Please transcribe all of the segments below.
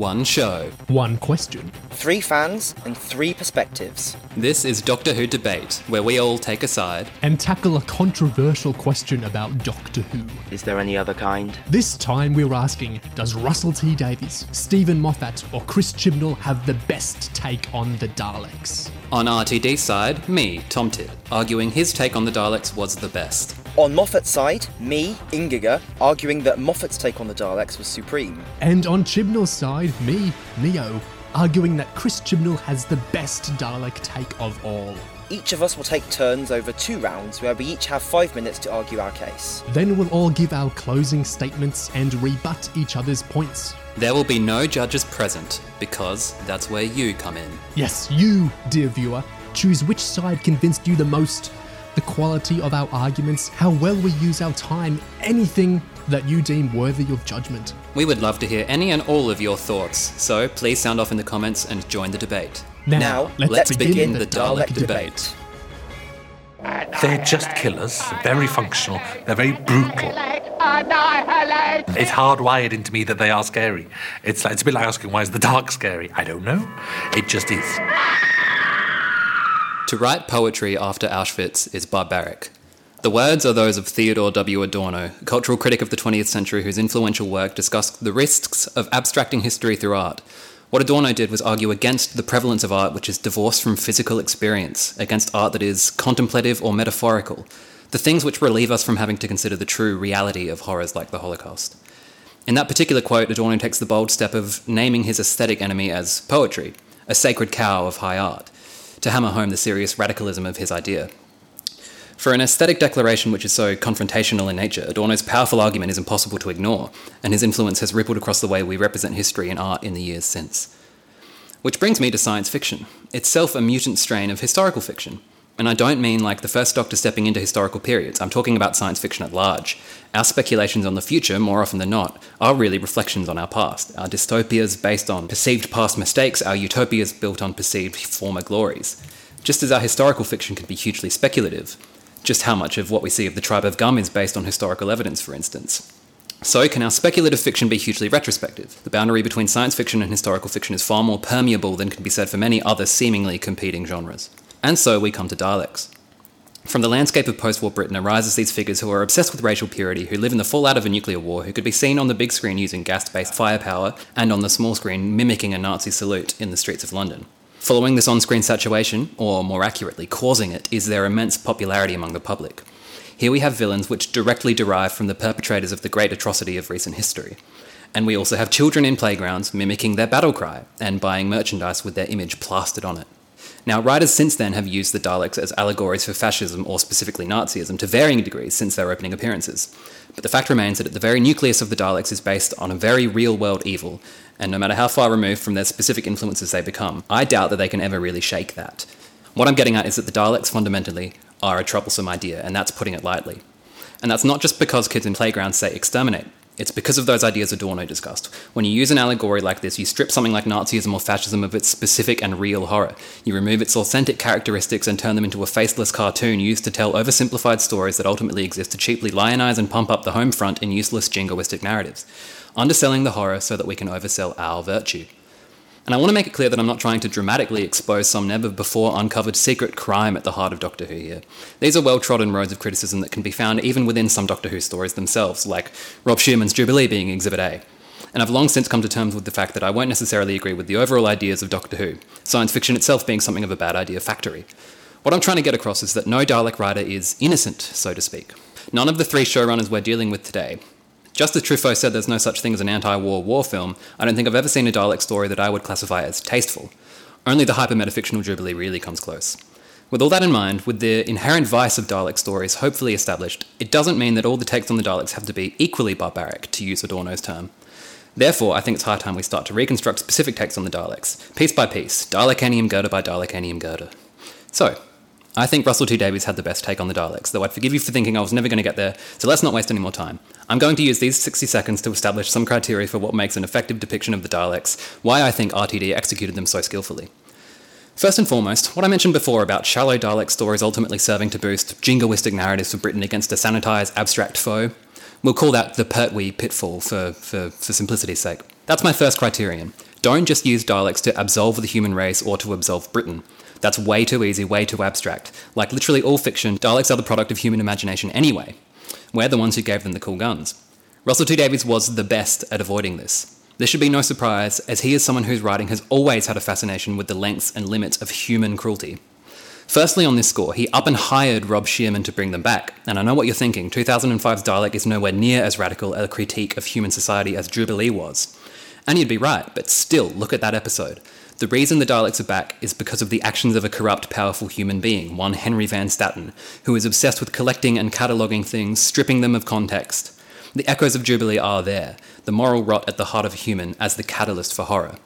One show. One question. Three fans and three perspectives. This is Doctor Who Debate, where we all take a side. And tackle a controversial question about Doctor Who. Is there any other kind? This time we're asking Does Russell T Davies, Steven Moffat, or Chris Chibnall have the best take on the Daleks? On RTD's side, me, Tom Tidd, arguing his take on the Daleks was the best. On Moffat's side, me, Ingiger, arguing that Moffat's take on the Daleks was supreme. And on Chibnall's side, me, Neo, arguing that Chris Chibnall has the best Dalek take of all. Each of us will take turns over two rounds where we each have five minutes to argue our case. Then we'll all give our closing statements and rebut each other's points. There will be no judges present, because that's where you come in. Yes, you, dear viewer, choose which side convinced you the most. The quality of our arguments, how well we use our time, anything that you deem worthy of judgment. We would love to hear any and all of your thoughts, so please sound off in the comments and join the debate. Now, let's, begin, the Dalek, debate. They're just killers, very functional, they're very brutal. It's hardwired into me that they are scary. It's, like, it's a bit like asking, why is the dark scary? I don't know. It just is. To write poetry after Auschwitz is barbaric. The words are those of Theodor W. Adorno, a cultural critic of the 20th century whose influential work discussed the risks of abstracting history through art. What Adorno did was argue against the prevalence of art which is divorced from physical experience, against art that is contemplative or metaphorical, the things which relieve us from having to consider the true reality of horrors like the Holocaust. In that particular quote, Adorno takes the bold step of naming his aesthetic enemy as poetry, a sacred cow of high art to hammer home the serious radicalism of his idea. For an aesthetic declaration which is so confrontational in nature, Adorno's powerful argument is impossible to ignore, and his influence has rippled across the way we represent history and art in the years since. Which brings me to science fiction, itself a mutant strain of historical fiction. And I don't mean like the first Doctor stepping into historical periods, I'm talking about science fiction at large. Our speculations on the future, more often than not, are really reflections on our past. Our dystopias based on perceived past mistakes, our utopias built on perceived former glories. Just as our historical fiction can be hugely speculative, just how much of what we see of the tribe of Gum is based on historical evidence, for instance. So, can our speculative fiction be hugely retrospective? The boundary between science fiction and historical fiction is far more permeable than can be said for many other seemingly competing genres. And so we come to Daleks. From the landscape of post war Britain arises these figures who are obsessed with racial purity, who live in the fallout of a nuclear war, who could be seen on the big screen using gas based firepower, and on the small screen mimicking a Nazi salute in the streets of London. Following this on screen saturation, or more accurately, causing it, is their immense popularity among the public. Here we have villains which directly derive from the perpetrators of the great atrocity of recent history. And we also have children in playgrounds mimicking their battle cry and buying merchandise with their image plastered on it. Now, writers since then have used the Daleks as allegories for fascism or specifically Nazism to varying degrees since their opening appearances. But the fact remains that at the very nucleus of the Daleks is based on a very real world evil, and no matter how far removed from their specific influences they become, I doubt that they can ever really shake that. What I'm getting at is that the Daleks fundamentally are a troublesome idea, and that's putting it lightly. And that's not just because kids in playgrounds say exterminate. It's because of those ideas Adorno discussed. When you use an allegory like this, you strip something like Nazism or fascism of its specific and real horror. You remove its authentic characteristics and turn them into a faceless cartoon used to tell oversimplified stories that ultimately exist to cheaply lionize and pump up the home front in useless jingoistic narratives, underselling the horror so that we can oversell our virtue. And I want to make it clear that I'm not trying to dramatically expose some never before uncovered secret crime at the heart of Doctor Who here. These are well trodden roads of criticism that can be found even within some Doctor Who stories themselves, like Rob Shearman's Jubilee being Exhibit A. And I've long since come to terms with the fact that I won't necessarily agree with the overall ideas of Doctor Who, science fiction itself being something of a bad idea factory. What I'm trying to get across is that no Dalek writer is innocent, so to speak. None of the three showrunners we're dealing with today, just as Truffaut said there's no such thing as an anti war war film, I don't think I've ever seen a Dalek story that I would classify as tasteful. Only the hyper-metafictional Jubilee really comes close. With all that in mind, with the inherent vice of Dalek stories hopefully established, it doesn't mean that all the takes on the Daleks have to be equally barbaric, to use Adorno's term. Therefore, I think it's high time we start to reconstruct specific takes on the Daleks, piece by piece, Dalekanium Girder by Dalekanium Girder. So, I think Russell T Davies had the best take on the Daleks, though I'd forgive you for thinking I was never going to get there, so let's not waste any more time. I'm going to use these 60 seconds to establish some criteria for what makes an effective depiction of the Daleks, why I think RTD executed them so skillfully. First and foremost, what I mentioned before about shallow Dalek stories ultimately serving to boost jingoistic narratives for Britain against a sanitised, abstract foe. We'll call that the Pertwee pitfall for, for, for simplicity's sake. That's my first criterion. Don't just use Daleks to absolve the human race or to absolve Britain. That's way too easy, way too abstract. Like literally all fiction, Daleks are the product of human imagination anyway. We're the ones who gave them the cool guns. Russell T Davies was the best at avoiding this. This should be no surprise, as he is someone whose writing has always had a fascination with the lengths and limits of human cruelty. Firstly, on this score, he up and hired Rob Shearman to bring them back. And I know what you're thinking 2005's Dalek is nowhere near as radical a critique of human society as Jubilee was. And you'd be right, but still, look at that episode. The reason the Daleks are back is because of the actions of a corrupt, powerful human being, one Henry Van Statten, who is obsessed with collecting and cataloguing things, stripping them of context. The echoes of Jubilee are there, the moral rot at the heart of a human as the catalyst for horror.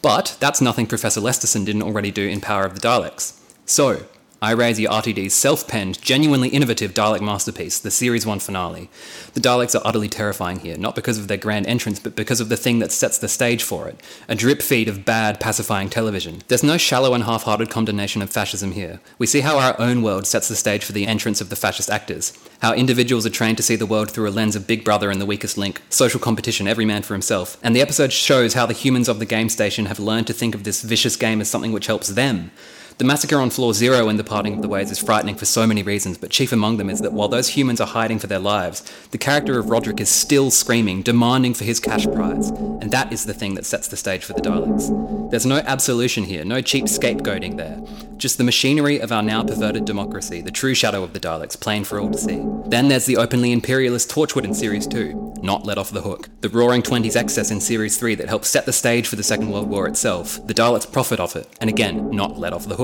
But that's nothing Professor Lesterson didn't already do in Power of the Daleks. So, I raise your RTD's self penned, genuinely innovative Dalek masterpiece, the Series 1 finale. The Daleks are utterly terrifying here, not because of their grand entrance, but because of the thing that sets the stage for it a drip feed of bad, pacifying television. There's no shallow and half hearted condemnation of fascism here. We see how our own world sets the stage for the entrance of the fascist actors, how individuals are trained to see the world through a lens of Big Brother and the weakest link, social competition, every man for himself. And the episode shows how the humans of the game station have learned to think of this vicious game as something which helps them. The massacre on Floor Zero in The Parting of the Ways is frightening for so many reasons, but chief among them is that while those humans are hiding for their lives, the character of Roderick is still screaming, demanding for his cash prize, and that is the thing that sets the stage for the Daleks. There's no absolution here, no cheap scapegoating there, just the machinery of our now perverted democracy, the true shadow of the Daleks, plain for all to see. Then there's the openly imperialist Torchwood in Series 2, not let off the hook. The Roaring Twenties excess in Series 3 that helps set the stage for the Second World War itself, the Daleks profit off it, and again, not let off the hook.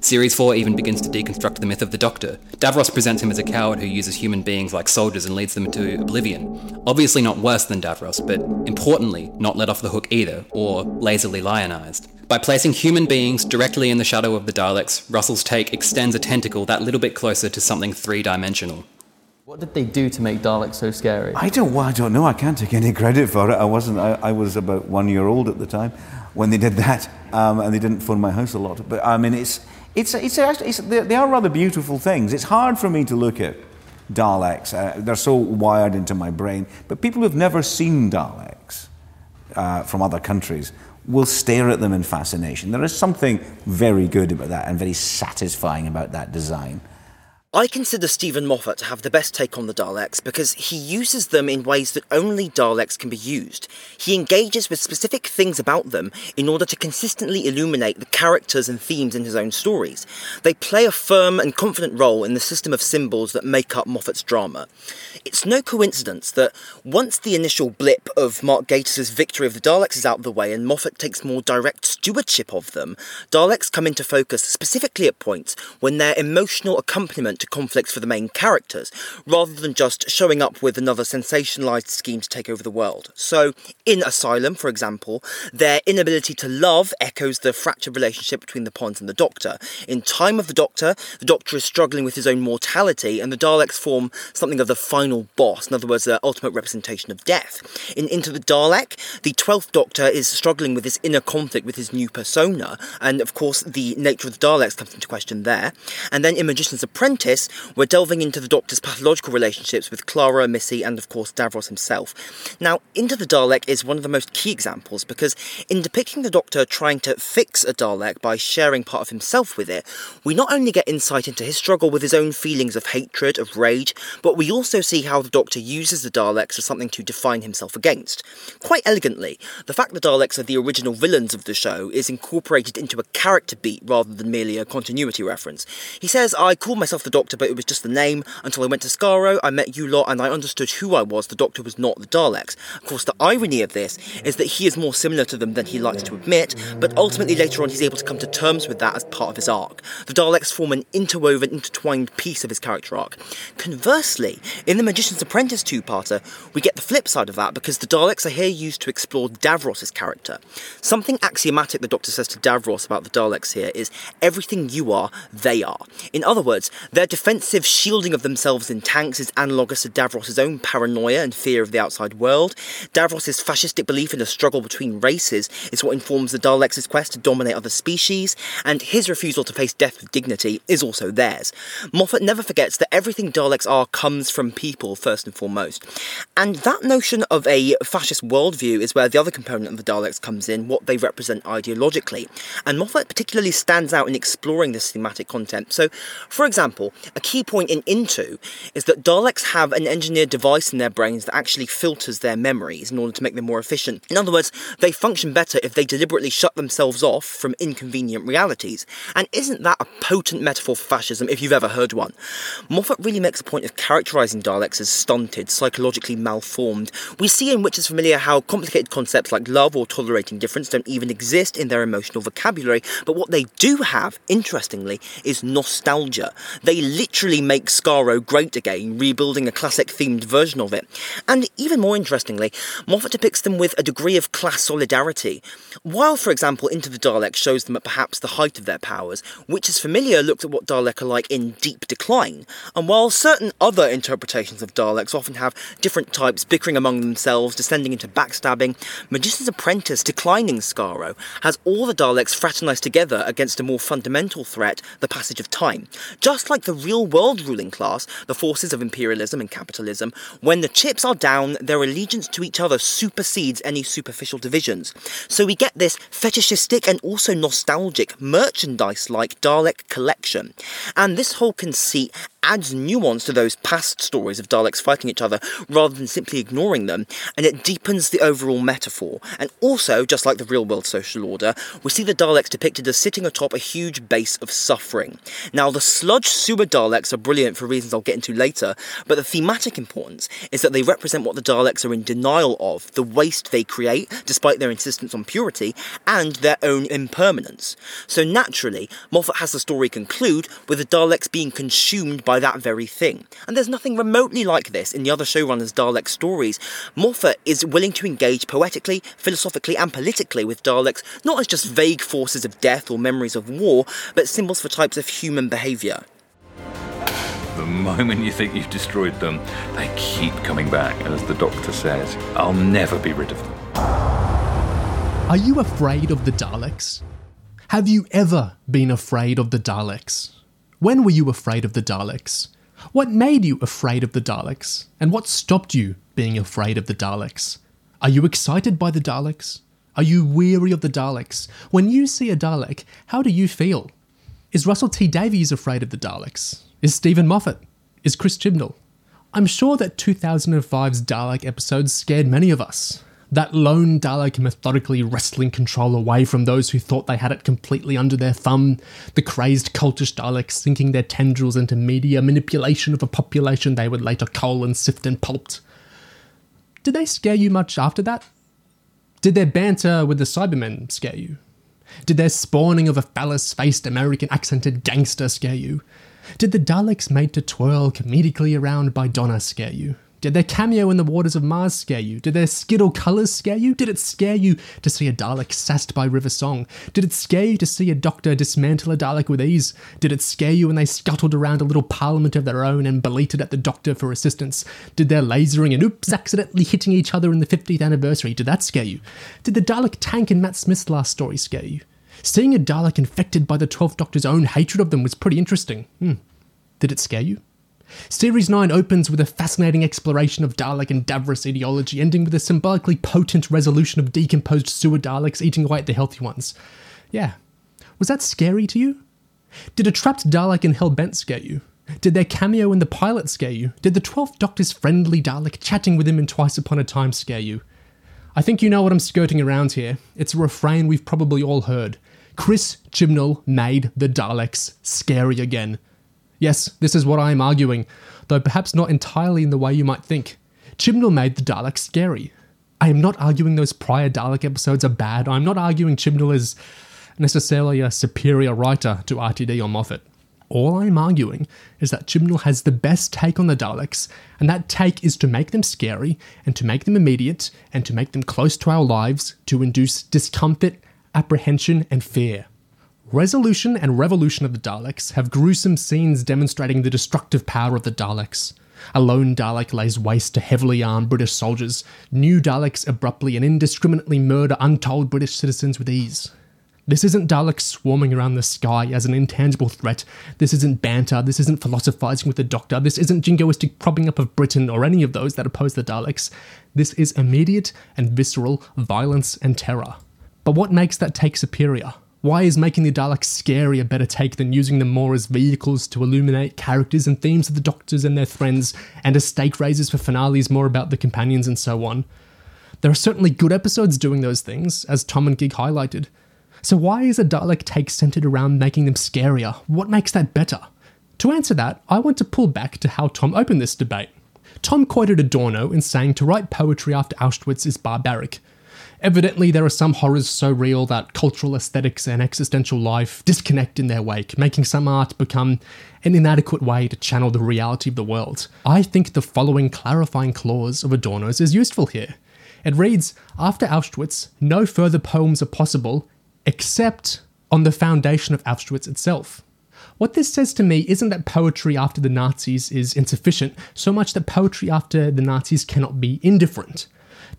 Series 4 even begins to deconstruct the myth of the Doctor. Davros presents him as a coward who uses human beings like soldiers and leads them into oblivion. Obviously not worse than Davros, but importantly, not let off the hook either, or lazily lionized. By placing human beings directly in the shadow of the Daleks, Russell's take extends a tentacle that little bit closer to something three dimensional. What did they do to make Daleks so scary? I don't. Well, I don't know. I can't take any credit for it. I wasn't. I, I was about one year old at the time when they did that, um, and they didn't phone my house a lot. But I mean, it's it's it's, it's they are rather beautiful things. It's hard for me to look at Daleks. Uh, they're so wired into my brain. But people who've never seen Daleks uh, from other countries will stare at them in fascination. There is something very good about that and very satisfying about that design. I consider Steven Moffat to have the best take on the Daleks because he uses them in ways that only Daleks can be used. He engages with specific things about them in order to consistently illuminate the characters and themes in his own stories. They play a firm and confident role in the system of symbols that make up Moffat's drama. It's no coincidence that once the initial blip of Mark Gatiss' victory of the Daleks is out of the way and Moffat takes more direct stewardship of them, Daleks come into focus specifically at points when their emotional accompaniment to conflicts for the main characters, rather than just showing up with another sensationalised scheme to take over the world. So, in Asylum, for example, their inability to love echoes the fractured relationship between the Ponds and the Doctor. In Time of the Doctor, the Doctor is struggling with his own mortality, and the Daleks form something of the final boss, in other words, the ultimate representation of death. In Into the Dalek, the Twelfth Doctor is struggling with this inner conflict with his new persona, and of course, the nature of the Daleks comes into question there. And then in Magician's Apprentice, we're delving into the Doctor's pathological relationships with Clara, Missy, and of course Davros himself. Now, Into the Dalek is one of the most key examples because in depicting the Doctor trying to fix a Dalek by sharing part of himself with it, we not only get insight into his struggle with his own feelings of hatred, of rage, but we also see how the Doctor uses the Daleks as something to define himself against. Quite elegantly, the fact the Daleks are the original villains of the show is incorporated into a character beat rather than merely a continuity reference. He says, I call myself the Doctor, but it was just the name. Until I went to Skaro, I met you lot, and I understood who I was. The Doctor was not the Daleks. Of course, the irony of this is that he is more similar to them than he likes to admit, but ultimately later on he's able to come to terms with that as part of his arc. The Daleks form an interwoven, intertwined piece of his character arc. Conversely, in The Magician's Apprentice two-parter, we get the flip side of that because the Daleks are here used to explore Davros' character. Something axiomatic the Doctor says to Davros about the Daleks here is everything you are, they are. In other words, they're defensive shielding of themselves in tanks is analogous to Davros' own paranoia and fear of the outside world. Davros' fascistic belief in a struggle between races is what informs the Daleks' quest to dominate other species, and his refusal to face death with dignity is also theirs. Moffat never forgets that everything Daleks are comes from people, first and foremost. And that notion of a fascist worldview is where the other component of the Daleks comes in, what they represent ideologically. And Moffat particularly stands out in exploring this thematic content. So, for example, a key point in Into is that Daleks have an engineered device in their brains that actually filters their memories in order to make them more efficient. In other words, they function better if they deliberately shut themselves off from inconvenient realities. And isn't that a potent metaphor for fascism if you've ever heard one? Moffat really makes a point of characterising Daleks as stunted, psychologically malformed. We see in Witch's Familiar how complicated concepts like love or tolerating difference don't even exist in their emotional vocabulary, but what they do have, interestingly, is nostalgia. They literally make Skaro great again, rebuilding a classic themed version of it. And even more interestingly, Moffat depicts them with a degree of class solidarity. While, for example, Into the Daleks shows them at perhaps the height of their powers, Witch's Familiar looks at what Dalek are like in deep decline. And while certain other interpretations of Daleks often have different types bickering among themselves, descending into backstabbing, Magician's Apprentice Declining Skaro has all the Daleks fraternise together against a more fundamental threat, the passage of time. Just like the real world ruling class, the forces of imperialism and capitalism, when the chips are down, their allegiance to each other supersedes any superficial divisions. So we get this fetishistic and also nostalgic merchandise like Dalek collection. And this whole conceit adds nuance to those past stories of Daleks fighting each other rather than simply ignoring them, and it deepens the overall metaphor. And also, just like the real world social order, we see the Daleks depicted as sitting atop a huge base of suffering. Now, the sludge sewer Daleks are brilliant for reasons I'll get into later, but the thematic importance is that they represent what the Daleks are in denial of the waste they create, despite their insistence on purity, and their own impermanence. So, naturally, Moffat has the story conclude with the Daleks being consumed by that very thing. And there's nothing remotely like this in the other showrunners' Dalek stories. Moffat is willing to engage poetically, philosophically, and politically with Daleks, not as just vague forces of death or memories of war, but symbols for types of human behaviour. The moment you think you've destroyed them, they keep coming back, and as the doctor says, I'll never be rid of them. Are you afraid of the Daleks? Have you ever been afraid of the Daleks? When were you afraid of the Daleks? What made you afraid of the Daleks? And what stopped you being afraid of the Daleks? Are you excited by the Daleks? Are you weary of the Daleks? When you see a Dalek, how do you feel? Is Russell T Davies afraid of the Daleks? Is Steven Moffat? Is Chris Chibnall? I'm sure that 2005's Dalek episodes scared many of us. That lone Dalek methodically wresting control away from those who thought they had it completely under their thumb, the crazed cultish Daleks sinking their tendrils into media manipulation of a population they would later cull and sift and pulped. Did they scare you much after that? Did their banter with the Cybermen scare you? Did their spawning of a phallus faced American accented gangster scare you? Did the Daleks made to twirl comedically around by Donna scare you? Did their cameo in the waters of Mars scare you? Did their skittle colours scare you? Did it scare you to see a Dalek sassed by River Song? Did it scare you to see a doctor dismantle a Dalek with ease? Did it scare you when they scuttled around a little parliament of their own and bleated at the doctor for assistance? Did their lasering and oops accidentally hitting each other in the 50th anniversary, did that scare you? Did the Dalek tank in Matt Smith's last story scare you? Seeing a Dalek infected by the 12th Doctor's own hatred of them was pretty interesting. Hmm. Did it scare you? Series 9 opens with a fascinating exploration of Dalek and Davros ideology, ending with a symbolically potent resolution of decomposed sewer Daleks eating away at the healthy ones. Yeah. Was that scary to you? Did a trapped Dalek in Hellbent scare you? Did their cameo in the pilot scare you? Did the 12th Doctor's friendly Dalek chatting with him in Twice Upon a Time scare you? I think you know what I'm skirting around here. It's a refrain we've probably all heard. Chris Chibnall made the Daleks scary again. Yes, this is what I am arguing, though perhaps not entirely in the way you might think. Chibnall made the Daleks scary. I am not arguing those prior Dalek episodes are bad. I'm not arguing Chibnall is necessarily a superior writer to RTD or Moffat. All I'm arguing is that Chibnall has the best take on the Daleks, and that take is to make them scary, and to make them immediate, and to make them close to our lives, to induce discomfort, apprehension, and fear. Resolution and Revolution of the Daleks have gruesome scenes demonstrating the destructive power of the Daleks. A lone Dalek lays waste to heavily armed British soldiers. New Daleks abruptly and indiscriminately murder untold British citizens with ease. This isn't Daleks swarming around the sky as an intangible threat. This isn't banter. This isn't philosophizing with the Doctor. This isn't jingoistic propping up of Britain or any of those that oppose the Daleks. This is immediate and visceral violence and terror. But what makes that take superior? Why is making the Daleks scary a better take than using them more as vehicles to illuminate characters and themes of the Doctors and their friends, and as stake raisers for finales more about the companions and so on? There are certainly good episodes doing those things, as Tom and Gig highlighted. So why is a Dalek take centered around making them scarier? What makes that better? To answer that, I want to pull back to how Tom opened this debate. Tom quoted Adorno in saying to write poetry after Auschwitz is barbaric. Evidently, there are some horrors so real that cultural aesthetics and existential life disconnect in their wake, making some art become an inadequate way to channel the reality of the world. I think the following clarifying clause of Adorno's is useful here. It reads After Auschwitz, no further poems are possible except on the foundation of Auschwitz itself. What this says to me isn't that poetry after the Nazis is insufficient, so much that poetry after the Nazis cannot be indifferent.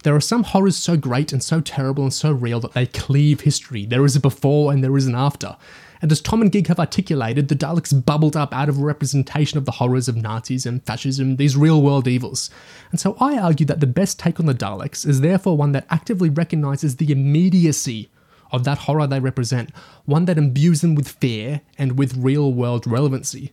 There are some horrors so great and so terrible and so real that they cleave history. There is a before and there is an after. And as Tom and Gig have articulated, the Daleks bubbled up out of a representation of the horrors of Nazism, fascism, these real world evils. And so I argue that the best take on the Daleks is therefore one that actively recognises the immediacy of that horror they represent, one that imbues them with fear and with real world relevancy.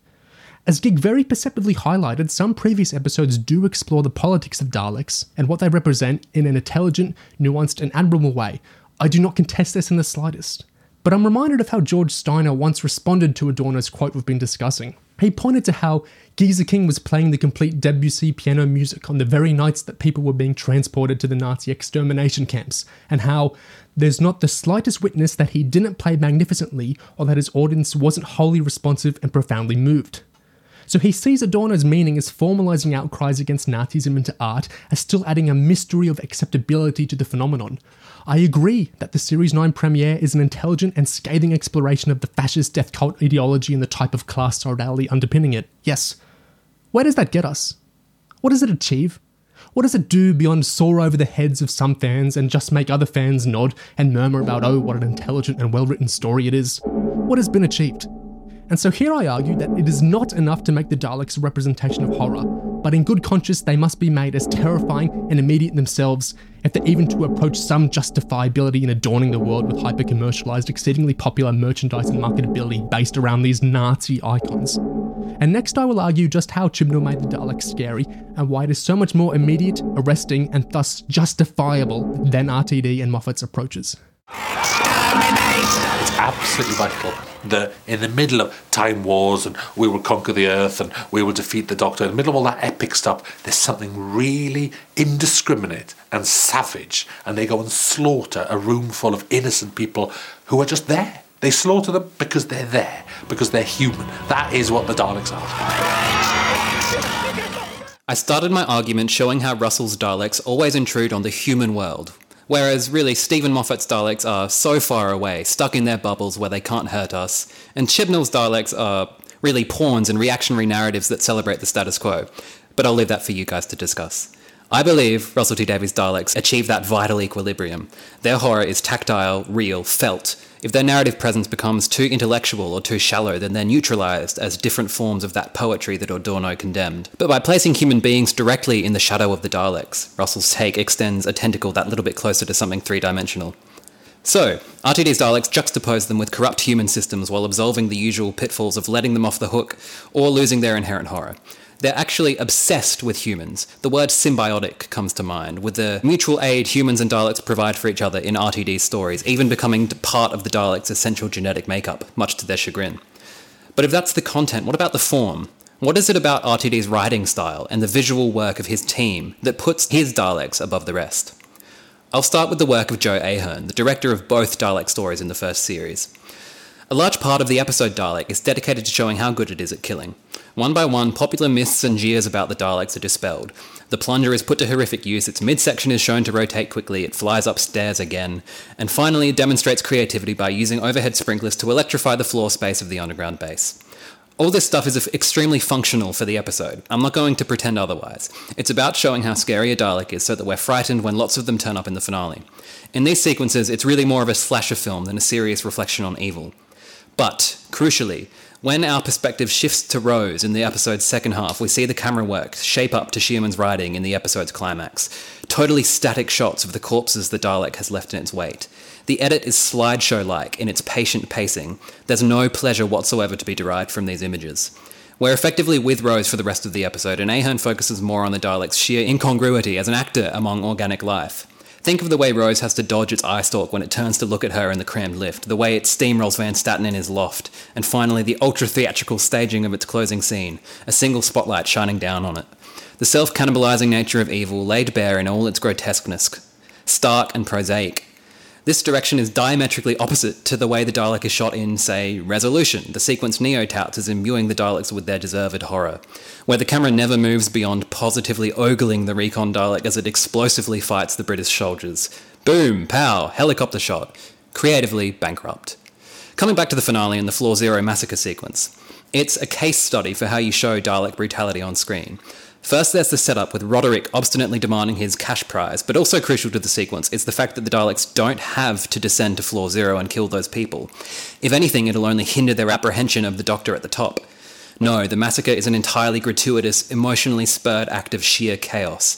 As Gig very perceptively highlighted, some previous episodes do explore the politics of Daleks and what they represent in an intelligent, nuanced, and admirable way. I do not contest this in the slightest. But I'm reminded of how George Steiner once responded to Adorno's quote we've been discussing. He pointed to how Gieseking was playing the complete Debussy piano music on the very nights that people were being transported to the Nazi extermination camps, and how there's not the slightest witness that he didn't play magnificently or that his audience wasn't wholly responsive and profoundly moved. So he sees Adorno's meaning as formalizing outcries against Nazism into art as still adding a mystery of acceptability to the phenomenon. I agree that the Series 9 premiere is an intelligent and scathing exploration of the fascist death cult ideology and the type of class solidarity underpinning it. Yes. Where does that get us? What does it achieve? What does it do beyond soar over the heads of some fans and just make other fans nod and murmur about, oh, what an intelligent and well written story it is? What has been achieved? And so here I argue that it is not enough to make the Daleks a representation of horror, but in good conscience they must be made as terrifying and immediate themselves if they're even to approach some justifiability in adorning the world with hyper commercialized, exceedingly popular merchandise and marketability based around these Nazi icons. And next, I will argue just how Chibnall made the Daleks scary and why it is so much more immediate, arresting, and thus justifiable than RTD and Moffat's approaches. Absolutely vital that in the middle of time wars and we will conquer the earth and we will defeat the doctor, in the middle of all that epic stuff, there's something really indiscriminate and savage, and they go and slaughter a room full of innocent people who are just there. They slaughter them because they're there, because they're human. That is what the Daleks are. I started my argument showing how Russell's Daleks always intrude on the human world, whereas really Steven Moffat's Daleks are so far away, stuck in their bubbles where they can't hurt us, and Chibnall's Daleks are really pawns in reactionary narratives that celebrate the status quo. But I'll leave that for you guys to discuss. I believe Russell T Davies' Daleks achieve that vital equilibrium. Their horror is tactile, real, felt. If their narrative presence becomes too intellectual or too shallow, then they're neutralized as different forms of that poetry that Adorno condemned. But by placing human beings directly in the shadow of the Daleks, Russell's take extends a tentacle that little bit closer to something three dimensional. So, RTD's Daleks juxtapose them with corrupt human systems while absolving the usual pitfalls of letting them off the hook or losing their inherent horror. They're actually obsessed with humans. The word symbiotic comes to mind, with the mutual aid humans and Daleks provide for each other in RTD's stories, even becoming part of the Daleks' essential genetic makeup, much to their chagrin. But if that's the content, what about the form? What is it about RTD's writing style and the visual work of his team that puts his Daleks above the rest? I'll start with the work of Joe Ahearne, the director of both Dalek stories in the first series. A large part of the episode Dalek is dedicated to showing how good it is at killing. One by one, popular myths and jeers about the Daleks are dispelled. The plunger is put to horrific use, its midsection is shown to rotate quickly, it flies upstairs again, and finally it demonstrates creativity by using overhead sprinklers to electrify the floor space of the underground base. All this stuff is extremely functional for the episode. I'm not going to pretend otherwise. It's about showing how scary a Dalek is so that we're frightened when lots of them turn up in the finale. In these sequences, it's really more of a slasher film than a serious reflection on evil. But, crucially, when our perspective shifts to Rose in the episode's second half, we see the camera work shape up to Shearman's writing in the episode's climax. Totally static shots of the corpses the Dalek has left in its wake. The edit is slideshow like in its patient pacing. There's no pleasure whatsoever to be derived from these images. We're effectively with Rose for the rest of the episode, and Ahearne focuses more on the Dalek's sheer incongruity as an actor among organic life. Think of the way Rose has to dodge its eye stalk when it turns to look at her in the crammed lift, the way it steamrolls Van Statten in his loft, and finally the ultra theatrical staging of its closing scene, a single spotlight shining down on it. The self cannibalizing nature of evil laid bare in all its grotesqueness, stark and prosaic, this direction is diametrically opposite to the way the Dalek is shot in, say, Resolution, the sequence Neo touts as imbuing the Daleks with their deserved horror, where the camera never moves beyond positively ogling the recon Dalek as it explosively fights the British soldiers. Boom, pow, helicopter shot. Creatively bankrupt. Coming back to the finale and the Floor Zero massacre sequence. It's a case study for how you show Dalek brutality on screen. First, there's the setup with Roderick obstinately demanding his cash prize, but also crucial to the sequence is the fact that the Daleks don't have to descend to floor zero and kill those people. If anything, it'll only hinder their apprehension of the Doctor at the top. No, the massacre is an entirely gratuitous, emotionally spurred act of sheer chaos,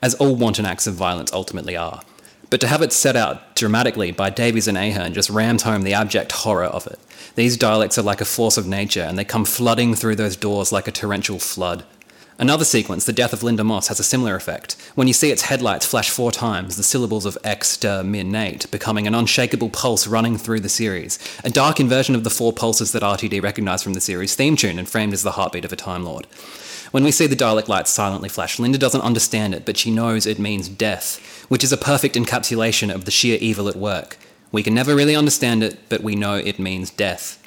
as all wanton acts of violence ultimately are. But to have it set out dramatically by Davies and Ahearne just rams home the abject horror of it. These Daleks are like a force of nature, and they come flooding through those doors like a torrential flood. Another sequence, the death of Lynda Moss, has a similar effect. When you see its headlights flash four times, the syllables of exterminate becoming an unshakable pulse running through the series, a dark inversion of the four pulses that RTD recognised from the series theme tune and framed as the heartbeat of a Time Lord. When we see the Dalek lights silently flash, Linda doesn't understand it, but she knows it means death, which is a perfect encapsulation of the sheer evil at work. We can never really understand it, but we know it means death.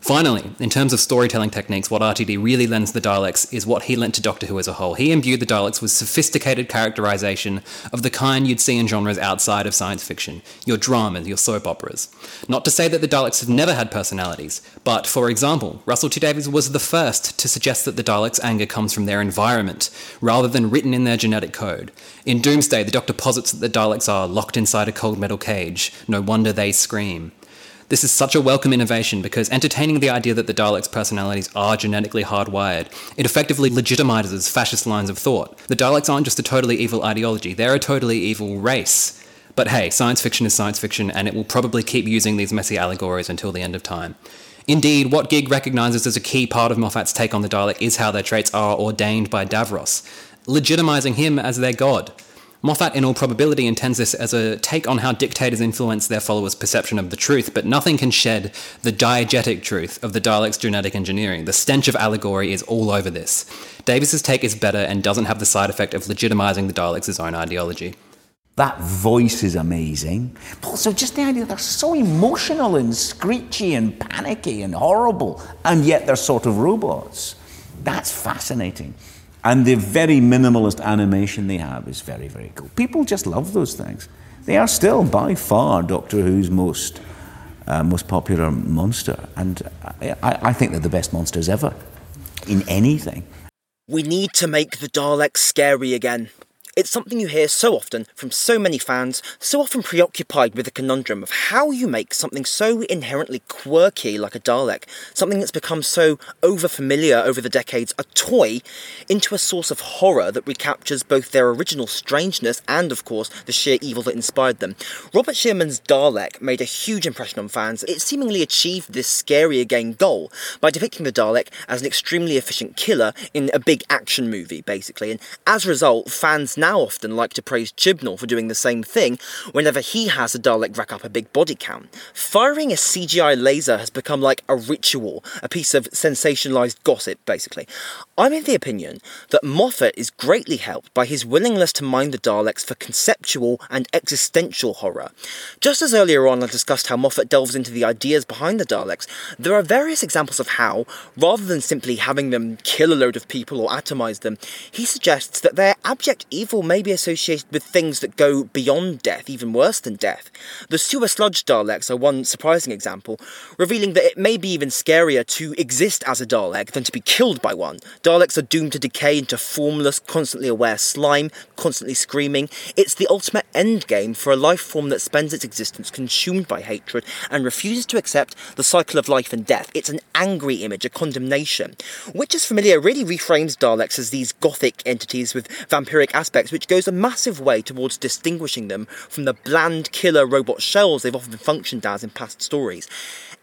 Finally, in terms of storytelling techniques, what RTD really lends the Daleks is what he lent to Doctor Who as a whole. He imbued the Daleks with sophisticated characterization of the kind you'd see in genres outside of science fiction, your dramas, your soap operas. Not to say that the Daleks have never had personalities, but for example, Russell T Davies was the first to suggest that the Daleks' anger comes from their environment, rather than written in their genetic code. In Doomsday, the Doctor posits that the Daleks are locked inside a cold metal cage. No wonder they scream. This is such a welcome innovation because entertaining the idea that the Daleks' personalities are genetically hardwired, it effectively legitimizes fascist lines of thought. The Daleks aren't just a totally evil ideology, they're a totally evil race. But hey, science fiction is science fiction, and it will probably keep using these messy allegories until the end of time. Indeed, what Gig recognises as a key part of Moffat's take on the Dalek is how their traits are ordained by Davros, legitimizing him as their god. Moffat, in all probability, intends this as a take on how dictators influence their followers' perception of the truth, but nothing can shed the diegetic truth of the Daleks' genetic engineering. The stench of allegory is all over this. Davies's take is better and doesn't have the side effect of legitimizing the Daleks' own ideology. That voice is amazing. Also just the idea they're so emotional and screechy and panicky and horrible, and yet they're sort of robots. That's fascinating. And the very minimalist animation they have is very, very cool. People just love those things. They are still by far Doctor Who's most, uh, most popular monster. And I, I think they're the best monsters ever in anything. We need to make the Daleks scary again. It's something you hear so often from so many fans, so often preoccupied with the conundrum of how you make something so inherently quirky like a Dalek, something that's become so overfamiliar over the decades, a toy, into a source of horror that recaptures both their original strangeness and, of course, the sheer evil that inspired them. Robert Shearman's Dalek made a huge impression on fans. It seemingly achieved this scary again goal by depicting the Dalek as an extremely efficient killer in a big action movie, basically, and as a result, fans now now often like to praise Chibnall for doing the same thing whenever he has a Dalek rack up a big body count. Firing a CGI laser has become like a ritual, a piece of sensationalized gossip, basically. I'm of the opinion that Moffat is greatly helped by his willingness to mine the Daleks for conceptual and existential horror. Just as earlier on I discussed how Moffat delves into the ideas behind the Daleks, there are various examples of how, rather than simply having them kill a load of people or atomize them, he suggests that their abject evil may be associated with things that go beyond death, even worse than death. The sewer sludge Daleks are one surprising example, revealing that it may be even scarier to exist as a Dalek than to be killed by one. Daleks are doomed to decay into formless, constantly aware slime, constantly screaming. It's the ultimate end game for a life form that spends its existence consumed by hatred and refuses to accept the cycle of life and death. It's an angry image, a condemnation. Witch's Familiar really reframes Daleks as these gothic entities with vampiric aspects, which goes a massive way towards distinguishing them from the bland killer robot shells they've often functioned as in past stories.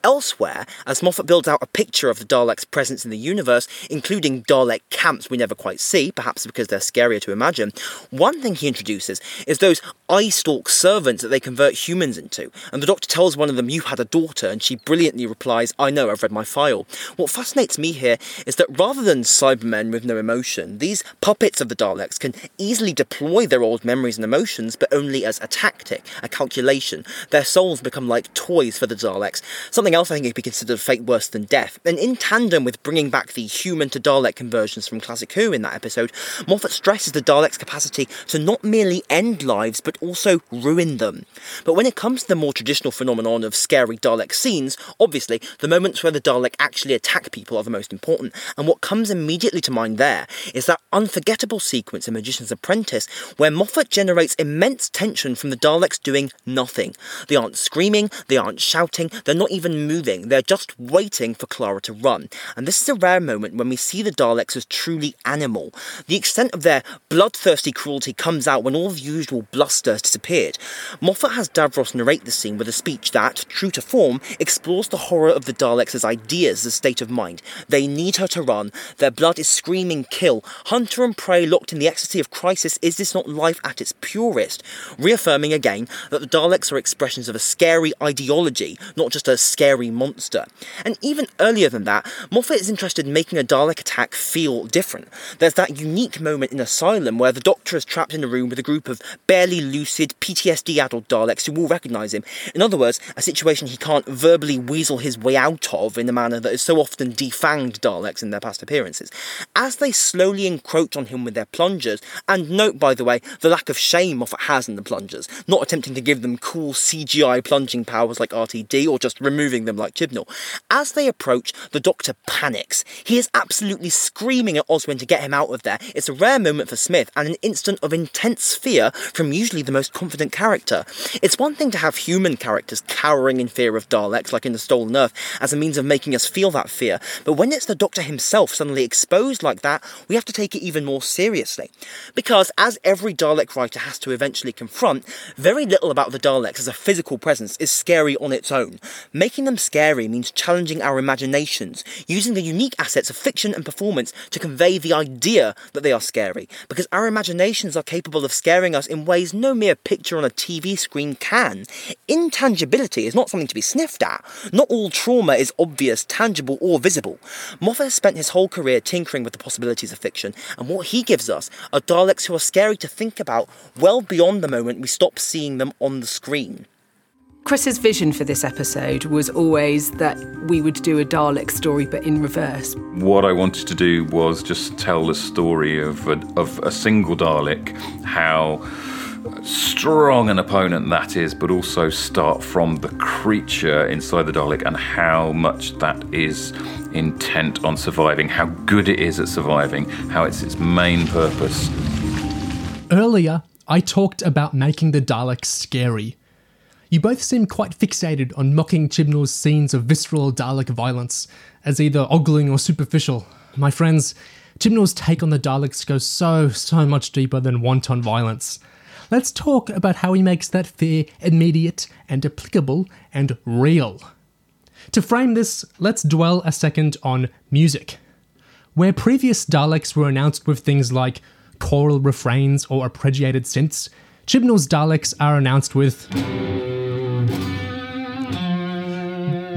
Elsewhere, as Moffat builds out a picture of the Daleks' presence in the universe, including Dalek camps we never quite see, perhaps because they're scarier to imagine, one thing he introduces is those eye stalk servants that they convert humans into. And the Doctor tells one of them, You had a daughter, and she brilliantly replies, I know, I've read my file. What fascinates me here is that rather than Cybermen with no emotion, these puppets of the Daleks can easily deploy their old memories and emotions, but only as a tactic, a calculation. Their souls become like toys for the Daleks, something else I think could be considered fate worse than death. And in tandem with bringing back the human to Dalek conversions from Classic Who in that episode, Moffat stresses the Daleks' capacity to not merely end lives, but also ruin them. But when it comes to the more traditional phenomenon of scary Dalek scenes, obviously, the moments where the Dalek actually attack people are the most important. And what comes immediately to mind there is that unforgettable sequence in Magician's Apprentice where Moffat generates immense tension from the Daleks doing nothing. They aren't screaming, they aren't shouting, they're not even moving, they're just waiting for Clara to run. And this is a rare moment when we see the Daleks as truly animal. The extent of their bloodthirsty cruelty comes out when all the usual bluster has disappeared. Moffat has Davros narrate the scene with a speech that, true to form, explores the horror of the Daleks as ideas, as state of mind. They need her to run, their blood is screaming kill. Hunter and prey locked in the ecstasy of crisis, is this not life at its purest? Reaffirming again that the Daleks are expressions of a scary ideology, not just a scary monster. And even earlier than that, Moffat is interested in making a Dalek attack feel different. There's that unique moment in Asylum where the Doctor is trapped in a room with a group of barely lucid, PTSD addled Daleks who all recognise him. In other words, a situation he can't verbally weasel his way out of in the manner that has so often defanged Daleks in their past appearances. As they slowly encroach on him with their plungers, and note, by the way, the lack of shame Moffat has in the plungers, not attempting to give them cool CGI plunging powers like RTD or just removing them like Chibnall. As they approach, the Doctor panics. He is absolutely screaming at Oswin to get him out of there. It's a rare moment for Smith and an instant of intense fear from usually the most confident character. It's one thing to have human characters cowering in fear of Daleks, like in The Stolen Earth, as a means of making us feel that fear, but when it's the Doctor himself suddenly exposed like that, we have to take it even more seriously. Because, as every Dalek writer has to eventually confront, very little about the Daleks as a physical presence is scary on its own. Making them scary means challenging our imaginations, using the unique assets of fiction and performance to convey the idea that they are scary, because our imaginations are capable of scaring us in ways no mere picture on a TV screen can. Intangibility is not something to be sniffed at. Not all trauma is obvious, tangible, or visible. Moffat has spent his whole career tinkering with the possibilities of fiction, and what he gives us are Daleks who are scary to think about well beyond the moment we stop seeing them on the screen. Chris's vision for this episode was always that we would do a Dalek story but in reverse. What I wanted to do was just tell the story of a, of a single Dalek, how strong an opponent that is, but also start from the creature inside the Dalek and how much that is intent on surviving, how good it is at surviving, how it's its main purpose. Earlier, I talked about making the Daleks scary. You both seem quite fixated on mocking Chibnall's scenes of visceral Dalek violence as either ogling or superficial. My friends, Chibnall's take on the Daleks goes so, so much deeper than wanton violence. Let's talk about how he makes that fear immediate and applicable and real. To frame this, let's dwell a second on music. Where previous Daleks were announced with things like choral refrains, or arpeggiated synths, Chibnall's Daleks are announced with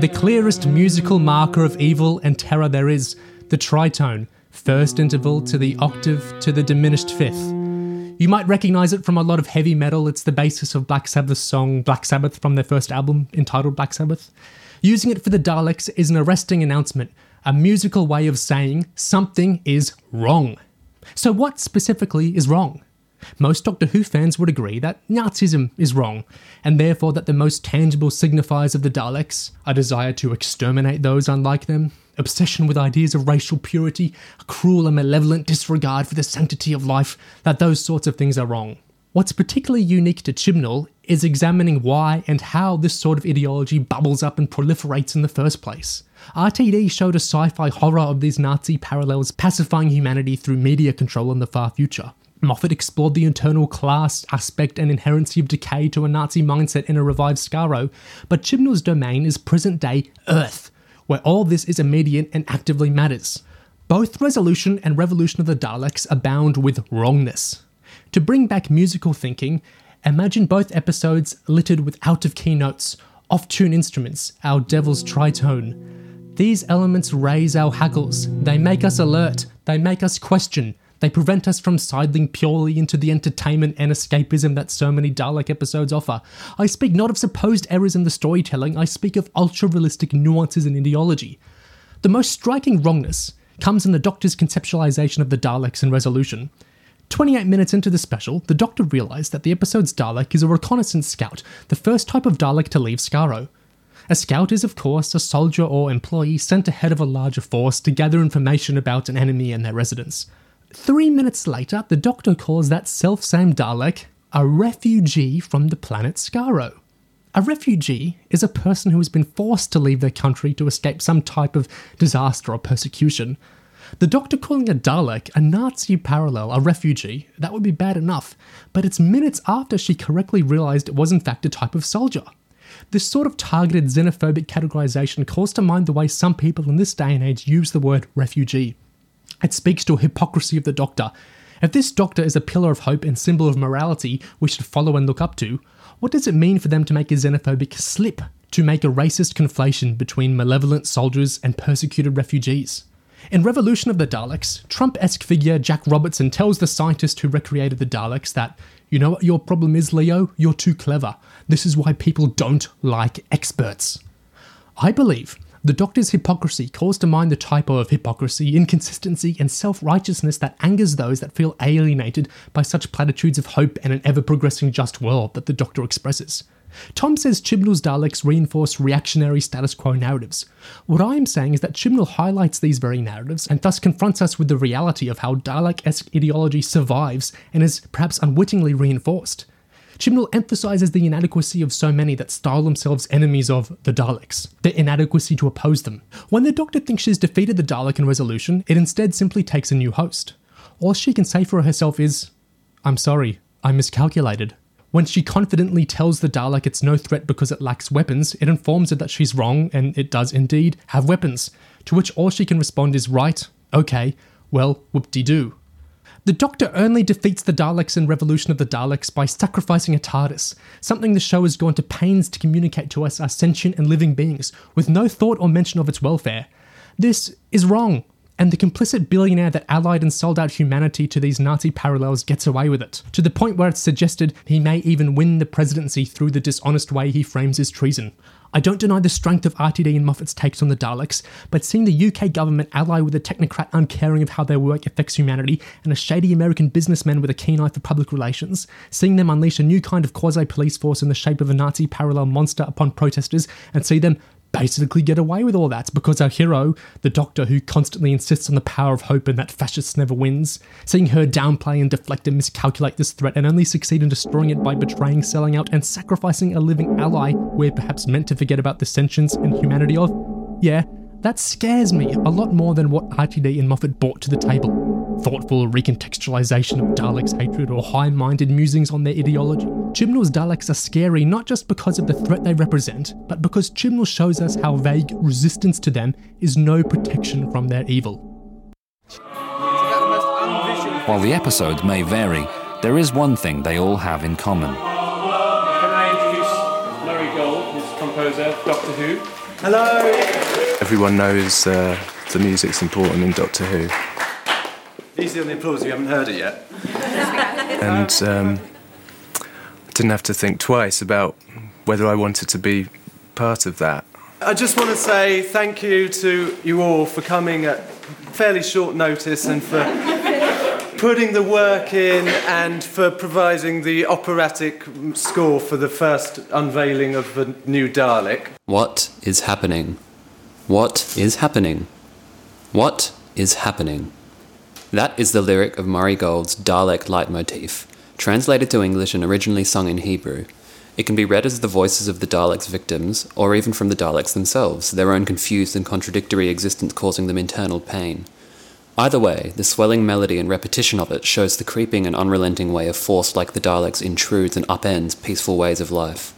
the clearest musical marker of evil and terror there is, the tritone, first interval to the octave to the diminished fifth. You might recognize it from a lot of heavy metal. It's the basis of Black Sabbath's song Black Sabbath from their first album entitled Black Sabbath. Using it for the Daleks is an arresting announcement, a musical way of saying something is wrong. So, what specifically is wrong? Most Doctor Who fans would agree that Nazism is wrong, and therefore that the most tangible signifiers of the Daleks, a desire to exterminate those unlike them, obsession with ideas of racial purity, a cruel and malevolent disregard for the sanctity of life, that those sorts of things are wrong. What's particularly unique to Chibnall is examining why and how this sort of ideology bubbles up and proliferates in the first place. RTD showed a sci fi horror of these Nazi parallels pacifying humanity through media control in the far future. Moffat explored the internal class aspect and inherency of decay to a Nazi mindset in a revived Skaro, but Chibnall's domain is present day Earth, where all this is immediate and actively matters. Both Resolution and Revolution of the Daleks abound with wrongness. To bring back musical thinking, imagine both episodes littered with out of key notes, off tune instruments, our devil's tritone. These elements raise our hackles, they make us alert, they make us question, they prevent us from sidling purely into the entertainment and escapism that so many Dalek episodes offer. I speak not of supposed errors in the storytelling, I speak of ultra realistic nuances in ideology. The most striking wrongness comes in the Doctor's conceptualization of the Daleks in Resolution. 28 minutes into the special, the Doctor realised that the episode's Dalek is a reconnaissance scout, the first type of Dalek to leave Skaro. A scout is, of course, a soldier or employee sent ahead of a larger force to gather information about an enemy and their residence. Three minutes later, the Doctor calls that self same Dalek a refugee from the planet Skaro. A refugee is a person who has been forced to leave their country to escape some type of disaster or persecution. The Doctor calling a Dalek a Nazi parallel, a refugee, that would be bad enough, but it's minutes after she correctly realised it was in fact a type of soldier. This sort of targeted xenophobic categorisation calls to mind the way some people in this day and age use the word refugee. It speaks to a hypocrisy of the Doctor. If this Doctor is a pillar of hope and symbol of morality we should follow and look up to, what does it mean for them to make a xenophobic slip, to make a racist conflation between malevolent soldiers and persecuted refugees? In Revolution of the Daleks, Trump esque figure Jack Robertson tells the scientist who recreated the Daleks that, you know what your problem is, Leo? You're too clever. This is why people don't like experts. I believe the Doctor's hypocrisy calls to mind the typo of hypocrisy, inconsistency, and self righteousness that angers those that feel alienated by such platitudes of hope and an ever progressing just world that the Doctor expresses. Tom says Chibnall's Daleks reinforce reactionary status quo narratives. What I am saying is that Chibnall highlights these very narratives and thus confronts us with the reality of how Dalek esque ideology survives and is perhaps unwittingly reinforced. Chibnall emphasises the inadequacy of so many that style themselves enemies of the Daleks, their inadequacy to oppose them. When the Doctor thinks she's defeated the Dalek in resolution, it instead simply takes a new host. All she can say for herself is, I'm sorry, I miscalculated. When she confidently tells the Dalek it's no threat because it lacks weapons, it informs her that she's wrong and it does indeed have weapons, to which all she can respond is, right, okay, well, whoop de doo. The Doctor only defeats the Daleks in Revolution of the Daleks by sacrificing a TARDIS, something the show has gone to pains to communicate to us as sentient and living beings, with no thought or mention of its welfare. This is wrong, and the complicit billionaire that allied and sold out humanity to these Nazi parallels gets away with it, to the point where it's suggested he may even win the presidency through the dishonest way he frames his treason. I don't deny the strength of RTD and Moffat's takes on the Daleks, but seeing the UK government ally with a technocrat uncaring of how their work affects humanity and a shady American businessman with a keen eye for public relations, seeing them unleash a new kind of quasi police force in the shape of a Nazi parallel monster upon protesters and see them basically get away with all that because our hero, the Doctor, who constantly insists on the power of hope and that fascists never wins, seeing her downplay and deflect and miscalculate this threat and only succeed in destroying it by betraying, selling out, and sacrificing a living ally we're perhaps meant to forget about the sentience and humanity of, yeah, that scares me a lot more than what RTD and Moffat brought to the table. Thoughtful recontextualization of Daleks' hatred or high minded musings on their ideology. Chibnall's Daleks are scary not just because of the threat they represent, but because Chibnall shows us how vague resistance to them is no protection from their evil. Is that the most unvisual While the episodes may vary, there is one thing they all have in common. Can I introduce Murray Gold, who's composer, Doctor Who? Hello! Everyone knows uh, the music's important in Doctor Who. Easy on the applause, if you haven't heard it yet. And um, I didn't have to think twice about whether I wanted to be part of that. I just want to say thank you to you all for coming at fairly short notice and for putting the work in and for providing the operatic score for the first unveiling of the new Dalek. What is happening? What is happening? What is happening? That is the lyric of Murray Gold's Dalek leitmotif, translated to English and originally sung in Hebrew. It can be read as the voices of the Daleks' victims, or even from the Daleks themselves, their own confused and contradictory existence causing them internal pain. Either way, the swelling melody and repetition of it shows the creeping and unrelenting way a force like the Daleks intrudes and upends peaceful ways of life.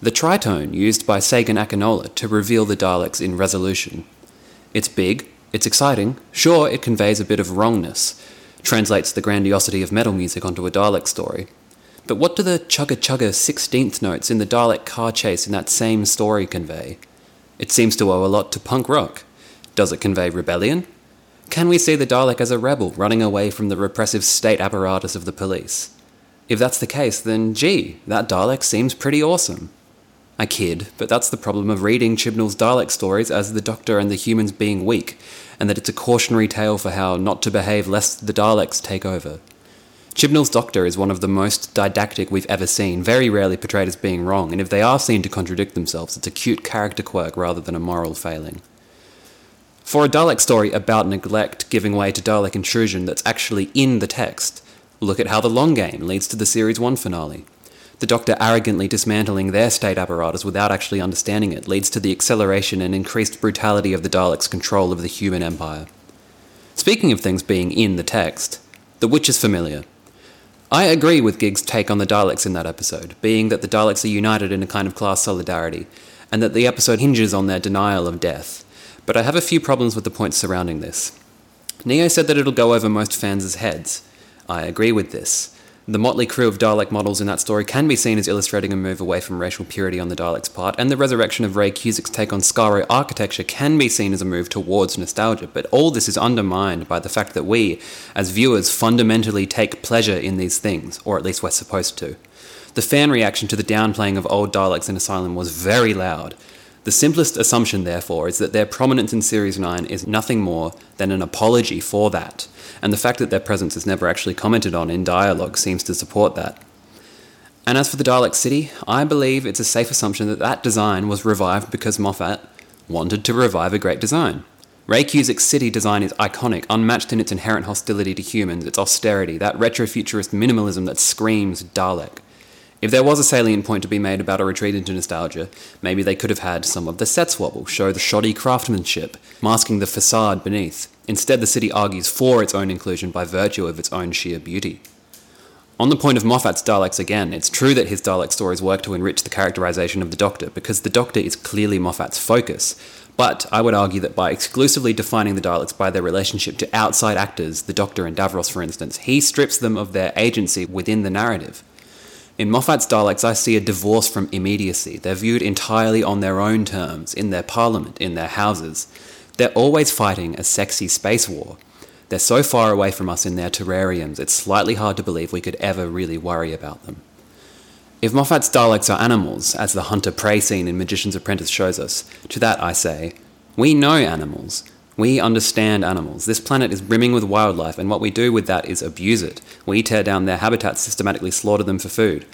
The tritone used by Segun Akinola to reveal the Daleks in resolution. It's big, it's exciting, sure, it conveys a bit of wrongness, translates the grandiosity of metal music onto a Dalek story. But what do the chugga chugga 16th notes in the Dalek car chase in that same story convey? It seems to owe a lot to punk rock. Does it convey rebellion? Can we see the Dalek as a rebel running away from the repressive state apparatus of the police? If that's the case, then gee, that Dalek seems pretty awesome. I kid, but that's the problem of reading Chibnall's Dalek stories as the Doctor and the humans being weak, and that it's a cautionary tale for how not to behave lest the Daleks take over. Chibnall's Doctor is one of the most didactic we've ever seen, very rarely portrayed as being wrong, and if they are seen to contradict themselves, it's a cute character quirk rather than a moral failing. For a Dalek story about neglect giving way to Dalek intrusion that's actually in the text, look at how The Long Game leads to the Series 1 finale. The Doctor arrogantly dismantling their state apparatus without actually understanding it leads to the acceleration and increased brutality of the Daleks' control of the human empire. Speaking of things being in the text, The Witch's Familiar. I agree with Gig's take on the Daleks in that episode, being that the Daleks are united in a kind of class solidarity, and that the episode hinges on their denial of death. But I have a few problems with the points surrounding this. Neo said that it'll go over most fans' heads. I agree with this. The motley crew of Dalek models in that story can be seen as illustrating a move away from racial purity on the Daleks' part, and the resurrection of Ray Cusick's take on Skaro architecture can be seen as a move towards nostalgia, but all this is undermined by the fact that we, as viewers, fundamentally take pleasure in these things, or at least we're supposed to. The fan reaction to the downplaying of old Daleks in Asylum was very loud. The simplest assumption, therefore, is that their prominence in Series 9 is nothing more than an apology for that and the fact that their presence is never actually commented on in dialogue seems to support that. And as for the Dalek City, I believe it's a safe assumption that that design was revived because Moffat wanted to revive a great design. Ray Cusick's city design is iconic, unmatched in its inherent hostility to humans, its austerity, that retrofuturist minimalism that screams Dalek. If there was a salient point to be made about a retreat into nostalgia, maybe they could have had some of the sets wobble, show the shoddy craftsmanship, masking the facade beneath. Instead, the city argues for its own inclusion by virtue of its own sheer beauty. On the point of Moffat's Daleks again, it's true that his Dalek stories work to enrich the characterization of the Doctor, because the Doctor is clearly Moffat's focus. But I would argue that by exclusively defining the Daleks by their relationship to outside actors, the Doctor and Davros for instance, he strips them of their agency within the narrative. In Moffat's Daleks, I see a divorce from immediacy. They're viewed entirely on their own terms, in their parliament, in their houses. They're always fighting a sexy space war. They're so far away from us in their terrariums, it's slightly hard to believe we could ever really worry about them. If Moffat's Daleks are animals, as the hunter prey scene in Magician's Apprentice shows us, to that I say, we know animals. We understand animals. This planet is brimming with wildlife, and what we do with that is abuse it. We tear down their habitats, systematically slaughter them for food.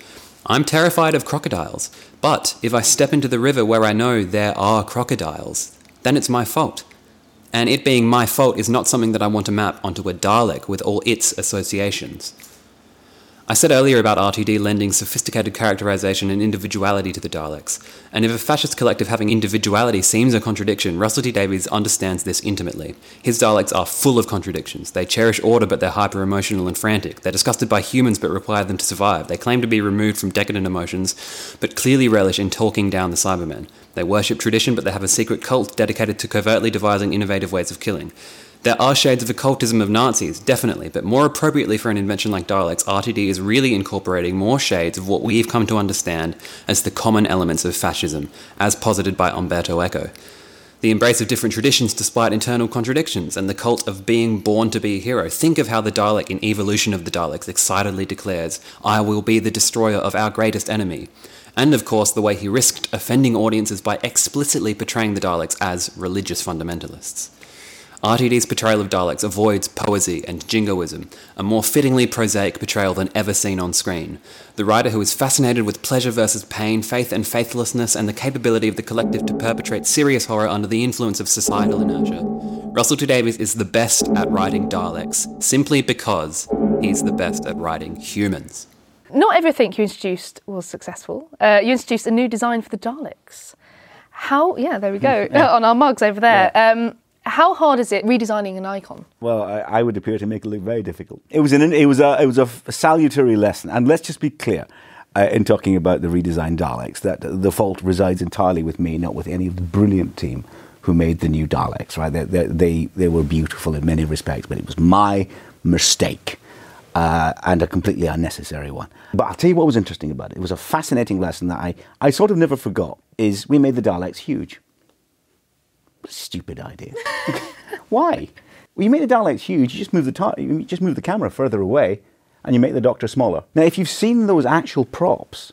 I'm terrified of crocodiles, but if I step into the river where I know there are crocodiles, then it's my fault and it being my fault is not something that I want to map onto a Dalek with all its associations. I said earlier about RTD lending sophisticated characterization and individuality to the Daleks, and if a fascist collective having individuality seems a contradiction, Russell T Davies understands this intimately. His Daleks are full of contradictions. They cherish order but they're hyper emotional and frantic. They're disgusted by humans but require them to survive. They claim to be removed from decadent emotions but clearly relish in talking down the Cybermen. They worship tradition but they have a secret cult dedicated to covertly devising innovative ways of killing. There are shades of occultism of Nazis, definitely, but more appropriately for an invention like Daleks, RTD is really incorporating more shades of what we've come to understand as the common elements of fascism, as posited by Umberto Eco. The embrace of different traditions despite internal contradictions, and the cult of being born to be a hero. Think of how the Dalek in Evolution of the Daleks excitedly declares, I will be the destroyer of our greatest enemy. And of course, the way he risked offending audiences by explicitly portraying the Daleks as religious fundamentalists. RTD's portrayal of Daleks avoids poesy and jingoism, a more fittingly prosaic portrayal than ever seen on screen. The writer who is fascinated with pleasure versus pain, faith and faithlessness, and the capability of the collective to perpetrate serious horror under the influence of societal inertia. Russell T Davies is the best at writing Daleks, simply because he's the best at writing humans. Not everything you introduced was successful. Uh, you introduced a new design for the Daleks. How? Yeah, there we go. Yeah. On our mugs over there. Um, how hard is it redesigning an icon? Well, I, I would appear to make it look very difficult. It was an it was a it was a salutary lesson, and let's just be clear. Uh, in talking about the redesigned Daleks, that the fault resides entirely with me, not with any of the brilliant team who made the new Daleks. Right? They, they, they, were beautiful in many respects, but it was my mistake uh, and a completely unnecessary one. But I'll tell you what was interesting about it. It was a fascinating lesson that I, I sort of never forgot. Is we made the Daleks huge. Stupid idea. Why? Well, you make the Daleks huge. You just move the ta- you just move the camera further away, and you make the Doctor smaller. Now, if you've seen those actual props,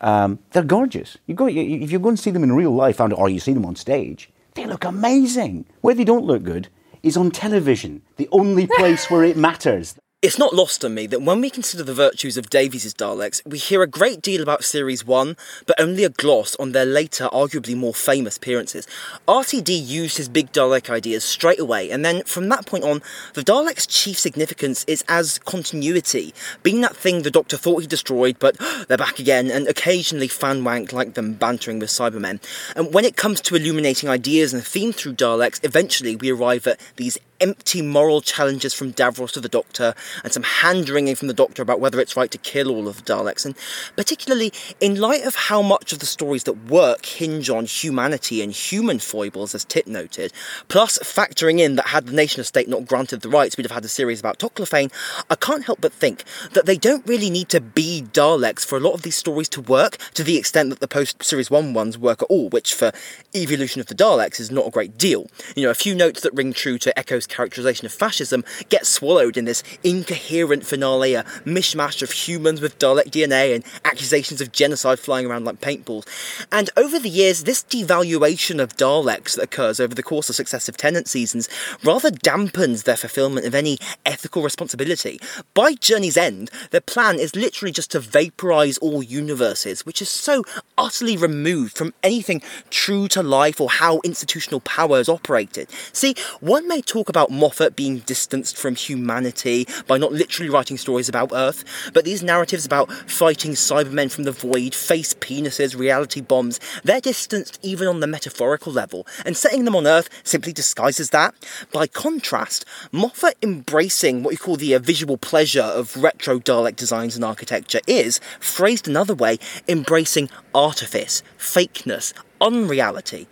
um, they're gorgeous. You go you, if you go and see them in real life, and or you see them on stage, they look amazing. Where they don't look good is on television, the only place where it matters. It's not lost on me that when we consider the virtues of Davies' Daleks, we hear a great deal about Series 1, but only a gloss on their later, arguably more famous appearances. RTD used his big Dalek ideas straight away, and then from that point on, the Daleks' chief significance is as continuity, being that thing the Doctor thought he destroyed, but they're back again, and occasionally fan wanked like them bantering with Cybermen. And when it comes to illuminating ideas and theme through Daleks, eventually we arrive at these empty moral challenges from Davros to the Doctor, and some hand wringing from the Doctor about whether it's right to kill all of the Daleks. And particularly in light of how much of the stories that work hinge on humanity and human foibles, as Tit noted, plus factoring in that had the nation state not granted the rights, we'd have had a series about Toclafane, I can't help but think that they don't really need to be Daleks for a lot of these stories to work to the extent that the post Series 1 ones work at all, which for Evolution of the Daleks is not a great deal. You know, a few notes that ring true to Eco's characterization of fascism get swallowed in this incoherent finale, a mishmash of humans with Dalek DNA and accusations of genocide flying around like paintballs. And over the years, this devaluation of Daleks that occurs over the course of successive Tennant seasons rather dampens their fulfillment of any ethical responsibility. By Journey's End, their plan is literally just to vaporize all universes, which is so utterly removed from anything true to life or how institutional power is operated. See, one may talk about Moffat being distanced from humanity by not literally writing stories about Earth, but these narratives about fighting Cybermen from the void, face penises, reality bombs, they're distanced even on the metaphorical level, and setting them on Earth simply disguises that. By contrast, Moffat embracing what you call the uh, visual pleasure of retro Dalek designs and architecture is, phrased another way, embracing artifice, fakeness, unreality.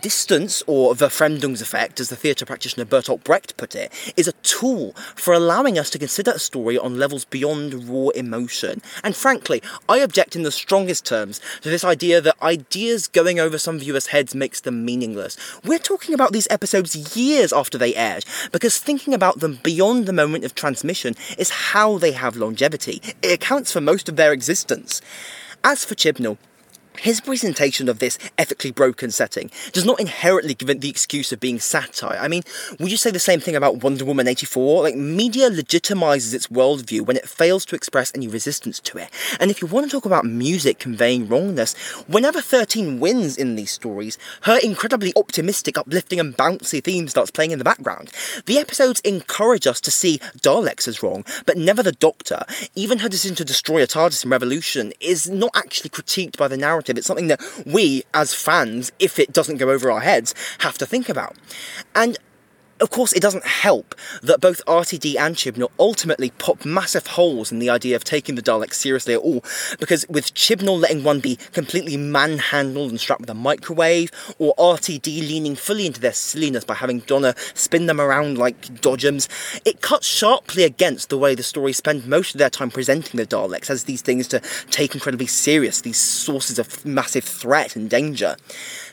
Distance, or the Fremdung's effect, as the theatre practitioner Bertolt Brecht put it, is a tool for allowing us to consider a story on levels beyond raw emotion. And frankly, I object in the strongest terms to this idea that ideas going over some viewers' heads makes them meaningless. We're talking about these episodes years after they aired, because thinking about them beyond the moment of transmission is how they have longevity. It accounts for most of their existence. As for Chibnall, his presentation of this ethically broken setting does not inherently give it the excuse of being satire. I mean, would you say the same thing about Wonder Woman 84? Like, media legitimizes its worldview when it fails to express any resistance to it. And if you want to talk about music conveying wrongness, whenever 13 wins in these stories, her incredibly optimistic, uplifting, and bouncy theme starts playing in the background. The episodes encourage us to see Daleks as wrong, but never the Doctor. Even her decision to destroy a TARDIS in Revolution is not actually critiqued by the narrative. It's something that we, as fans, if it doesn't go over our heads, have to think about. And of course, it doesn't help that both RTD and Chibnall ultimately pop massive holes in the idea of taking the Daleks seriously at all, because with Chibnall letting one be completely manhandled and strapped with a microwave, or RTD leaning fully into their silliness by having Donna spin them around like dodgems, it cuts sharply against the way the stories spend most of their time presenting the Daleks as these things to take incredibly serious, these sources of massive threat and danger.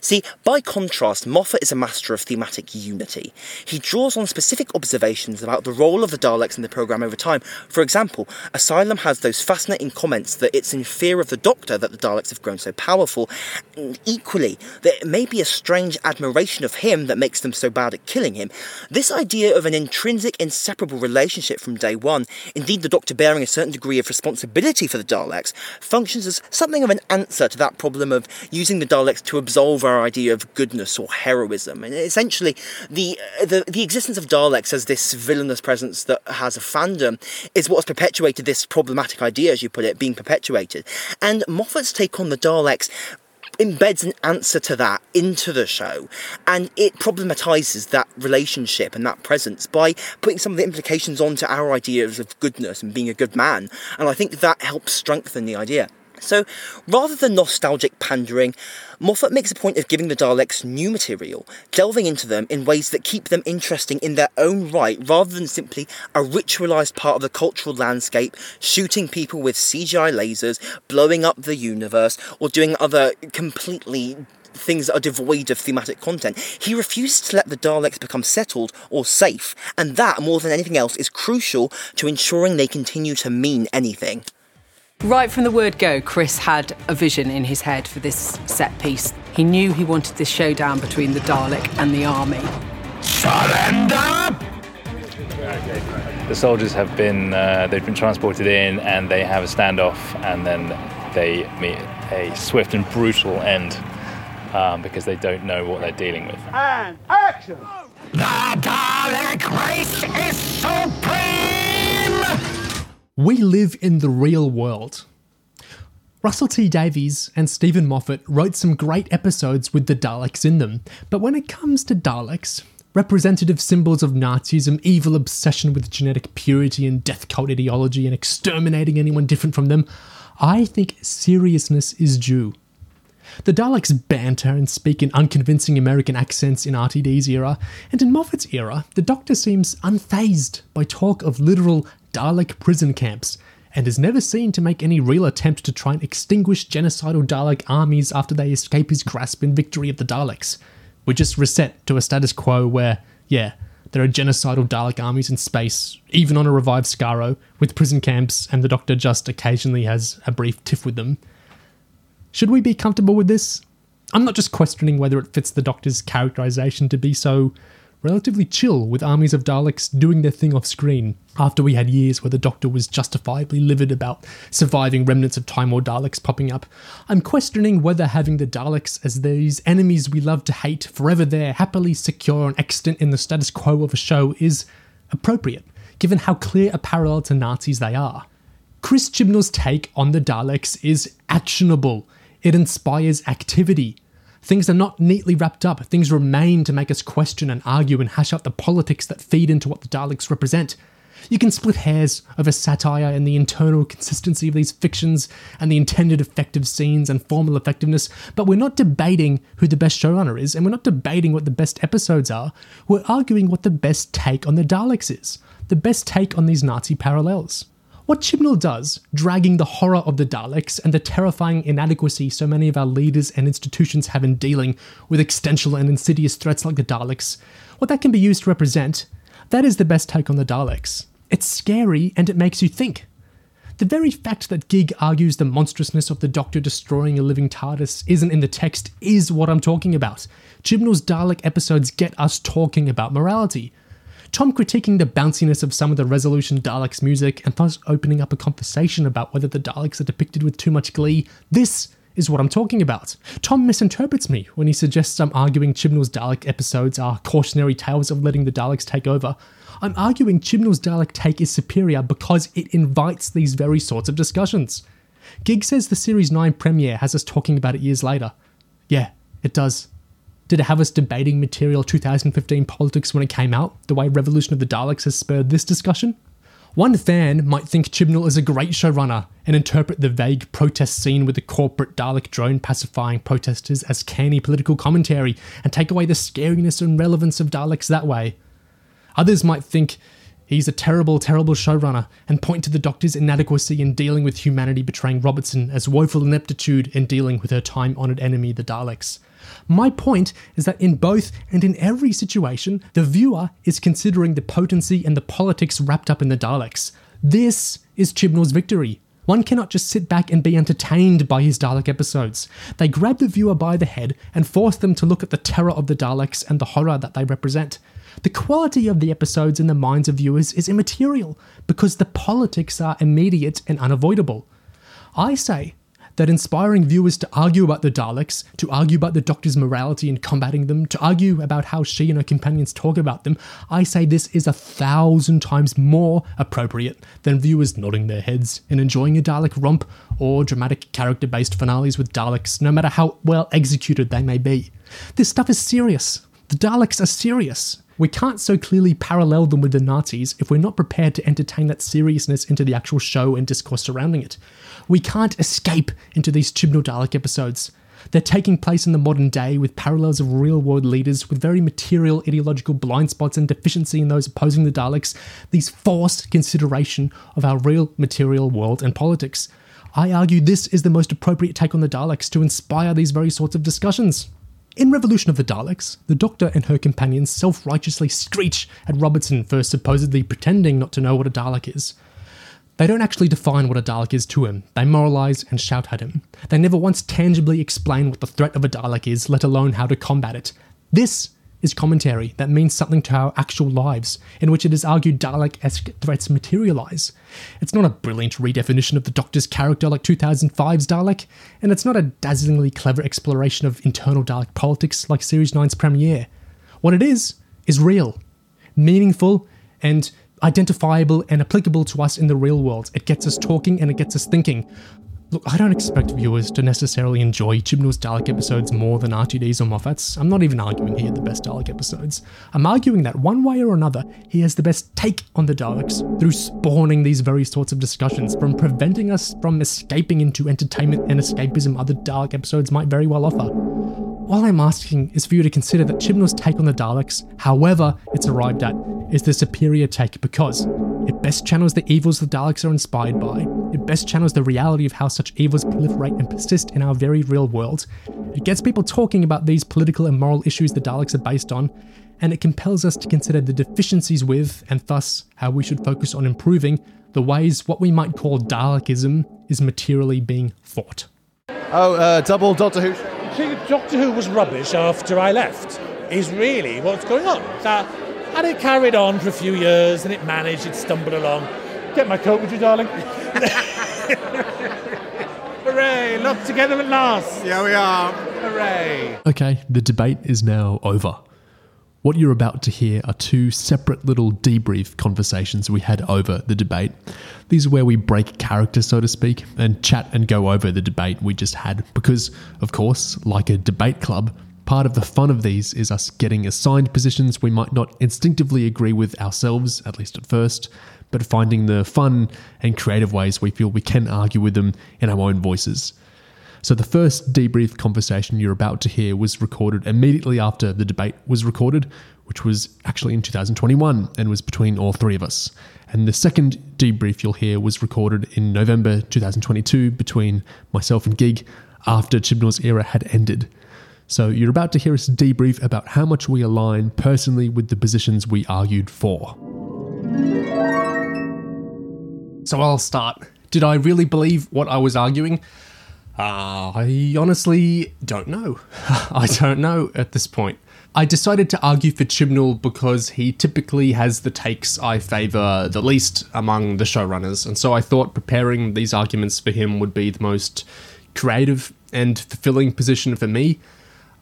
See, by contrast, Moffat is a master of thematic unity. He draws on specific observations about the role of the Daleks in the programme over time. For example, Asylum has those fascinating comments that it's in fear of the Doctor that the Daleks have grown so powerful, and equally, that it may be a strange admiration of him that makes them so bad at killing him. This idea of an intrinsic, inseparable relationship from day one, indeed the Doctor bearing a certain degree of responsibility for the Daleks, functions as something of an answer to that problem of using the Daleks to absolve our idea of goodness or heroism. And essentially, the, uh, the, the existence of Daleks as this villainous presence that has a fandom is what has perpetuated this problematic idea, as you put it, being perpetuated. And Moffat's take on the Daleks embeds an answer to that into the show and it problematizes that relationship and that presence by putting some of the implications onto our ideas of goodness and being a good man and i think that helps strengthen the idea so, rather than nostalgic pandering, Moffat makes a point of giving the Daleks new material, delving into them in ways that keep them interesting in their own right, rather than simply a ritualised part of the cultural landscape, shooting people with CGI lasers, blowing up the universe, or doing other completely things that are devoid of thematic content. He refuses to let the Daleks become settled or safe, and that, more than anything else, is crucial to ensuring they continue to mean anything. Right from the word go, Chris had a vision in his head for this set piece. He knew he wanted this showdown between the Dalek and the army. Surrender! The soldiers have been uh, they've been transported in and they have a standoff and then they meet a swift and brutal end um, because they don't know what they're dealing with. And action! The Dalek race is supreme! We live in the real world. Russell T Davies and Steven Moffat wrote some great episodes with the Daleks in them, but when it comes to Daleks, representative symbols of Nazism, evil obsession with genetic purity and death cult ideology and exterminating anyone different from them, I think seriousness is due. The Daleks banter and speak in unconvincing American accents in RTD's era, and in Moffat's era, the Doctor seems unfazed by talk of literal Dalek prison camps, and is never seen to make any real attempt to try and extinguish genocidal Dalek armies after they escape his grasp in victory of the Daleks. We just reset to a status quo where, yeah, there are genocidal Dalek armies in space, even on a revived Skaro, with prison camps, and the Doctor just occasionally has a brief tiff with them. Should we be comfortable with this? I'm not just questioning whether it fits the Doctor's characterization to be so relatively chill with armies of Daleks doing their thing off screen, after we had years where the Doctor was justifiably livid about surviving remnants of Time War Daleks popping up. I'm questioning whether having the Daleks as these enemies we love to hate, forever there, happily secure and extant in the status quo of a show is appropriate, given how clear a parallel to Nazis they are. Chris Chibnall's take on the Daleks is actionable. It inspires activity. Things are not neatly wrapped up. Things remain to make us question and argue and hash out the politics that feed into what the Daleks represent. You can split hairs over satire and the internal consistency of these fictions and the intended effective scenes and formal effectiveness, but we're not debating who the best showrunner is, and we're not debating what the best episodes are. We're arguing what the best take on the Daleks is, the best take on these Nazi parallels. What Chibnall does, dragging the horror of the Daleks and the terrifying inadequacy so many of our leaders and institutions have in dealing with existential and insidious threats like the Daleks, what that can be used to represent, that is the best take on the Daleks. It's scary and it makes you think. The very fact that Gig argues the monstrousness of the Doctor destroying a living TARDIS isn't in the text is what I'm talking about. Chibnall's Dalek episodes get us talking about morality. Tom critiquing the bounciness of some of the Resolution Daleks music and thus opening up a conversation about whether the Daleks are depicted with too much glee. This is what I'm talking about. Tom misinterprets me when he suggests I'm arguing Chibnall's Dalek episodes are cautionary tales of letting the Daleks take over. I'm arguing Chibnall's Dalek take is superior because it invites these very sorts of discussions. Gig says the Series 9 premiere has us talking about it years later. Yeah, it does. Did it have us debating material 2015 politics when it came out, the way Revolution of the Daleks has spurred this discussion? One fan might think Chibnall is a great showrunner and interpret the vague protest scene with the corporate Dalek drone pacifying protesters as canny political commentary and take away the scariness and relevance of Daleks that way. Others might think he's a terrible, terrible showrunner and point to the Doctor's inadequacy in dealing with humanity betraying Robertson as woeful ineptitude in dealing with her time honoured enemy, the Daleks. My point is that in both and in every situation, the viewer is considering the potency and the politics wrapped up in the Daleks. This is Chibnall's victory. One cannot just sit back and be entertained by his Dalek episodes. They grab the viewer by the head and force them to look at the terror of the Daleks and the horror that they represent. The quality of the episodes in the minds of viewers is immaterial because the politics are immediate and unavoidable. I say that inspiring viewers to argue about the Daleks, to argue about the Doctor's morality in combating them, to argue about how she and her companions talk about them, I say this is a thousand times more appropriate than viewers nodding their heads and enjoying a Dalek romp or dramatic character based finales with Daleks, no matter how well executed they may be. This stuff is serious. The Daleks are serious. We can't so clearly parallel them with the Nazis if we're not prepared to entertain that seriousness into the actual show and discourse surrounding it. We can't escape into these Chibnall Dalek episodes. They're taking place in the modern day with parallels of real world leaders with very material ideological blind spots and deficiency in those opposing the Daleks, these forced consideration of our real material world and politics. I argue this is the most appropriate take on the Daleks to inspire these very sorts of discussions. In Revolution of the Daleks, the Doctor and her companions self righteously screech at Robertson for supposedly pretending not to know what a Dalek is. They don't actually define what a Dalek is to him, they moralise and shout at him. They never once tangibly explain what the threat of a Dalek is, let alone how to combat it. This is commentary that means something to our actual lives, in which it is argued Dalek esque threats materialise. It's not a brilliant redefinition of the Doctor's character like 2005's Dalek, and it's not a dazzlingly clever exploration of internal Dalek politics like Series 9's premiere. What it is, is real, meaningful, and identifiable and applicable to us in the real world. It gets us talking and it gets us thinking. Look, I don't expect viewers to necessarily enjoy Chibnall's Dalek episodes more than RTD's or Moffat's. I'm not even arguing he had the best Dalek episodes. I'm arguing that one way or another, he has the best take on the Daleks through spawning these very sorts of discussions, from preventing us from escaping into entertainment and escapism other Dalek episodes might very well offer. All I'm asking is for you to consider that Chibnall's take on the Daleks, however it's arrived at, is the superior take because it best channels the evils the Daleks are inspired by, it best channels the reality of how such evils proliferate and persist in our very real world, it gets people talking about these political and moral issues the Daleks are based on, and it compels us to consider the deficiencies with, and thus how we should focus on improving, the ways what we might call Dalekism is materially being fought. Oh, uh, double Doctor Who. See, Doctor Who was rubbish after I left. Is really what's going on. So, had it carried on for a few years and it managed, it stumbled along. Get my coat, would you, darling? Hooray! Locked together at last. Yeah, we are. Hooray! Okay, the debate is now over. What you're about to hear are two separate little debrief conversations we had over the debate. These are where we break character, so to speak, and chat and go over the debate we just had. Because, of course, like a debate club, part of the fun of these is us getting assigned positions we might not instinctively agree with ourselves, at least at first, but finding the fun and creative ways we feel we can argue with them in our own voices. So, the first debrief conversation you're about to hear was recorded immediately after the debate was recorded, which was actually in 2021 and was between all three of us. And the second debrief you'll hear was recorded in November 2022 between myself and Gig after Chibnall's era had ended. So, you're about to hear us debrief about how much we align personally with the positions we argued for. So, I'll start. Did I really believe what I was arguing? Uh, I honestly don't know. I don't know at this point. I decided to argue for Chibnall because he typically has the takes I favour the least among the showrunners, and so I thought preparing these arguments for him would be the most creative and fulfilling position for me.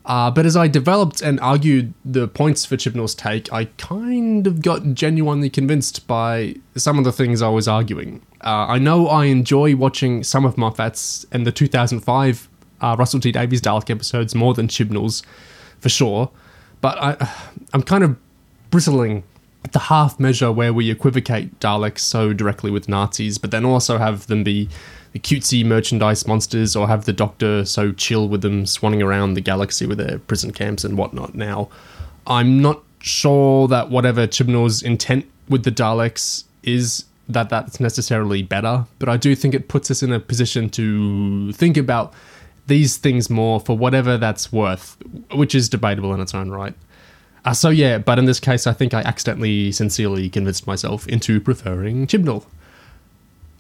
Uh, but as I developed and argued the points for Chibnall's take, I kind of got genuinely convinced by some of the things I was arguing. Uh, I know I enjoy watching some of Moffat's and the 2005 uh, Russell T Davies Dalek episodes more than Chibnall's, for sure. But I, I'm kind of bristling at the half measure where we equivocate Daleks so directly with Nazis, but then also have them be cutesy merchandise monsters, or have the Doctor so chill with them swanning around the galaxy with their prison camps and whatnot. Now, I'm not sure that whatever Chibnall's intent with the Daleks is that that's necessarily better, but I do think it puts us in a position to think about these things more for whatever that's worth, which is debatable in its own right. Uh, so yeah, but in this case, I think I accidentally, sincerely convinced myself into preferring Chibnall.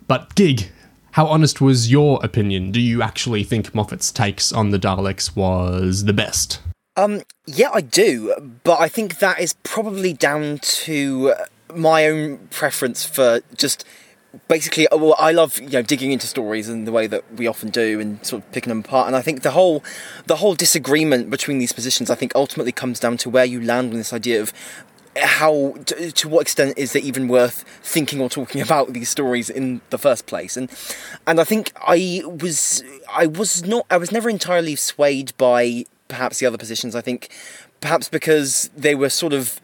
But Gig, how honest was your opinion? Do you actually think Moffat's takes on the Daleks was the best? Um, yeah, I do, but I think that is probably down to my own preference for just basically well i love you know digging into stories and the way that we often do and sort of picking them apart and i think the whole the whole disagreement between these positions i think ultimately comes down to where you land on this idea of how to, to, what extent is it even worth thinking or talking about these stories in the first place? And and i think i was i was not i was never entirely swayed by perhaps the other positions. I think perhaps because they were sort of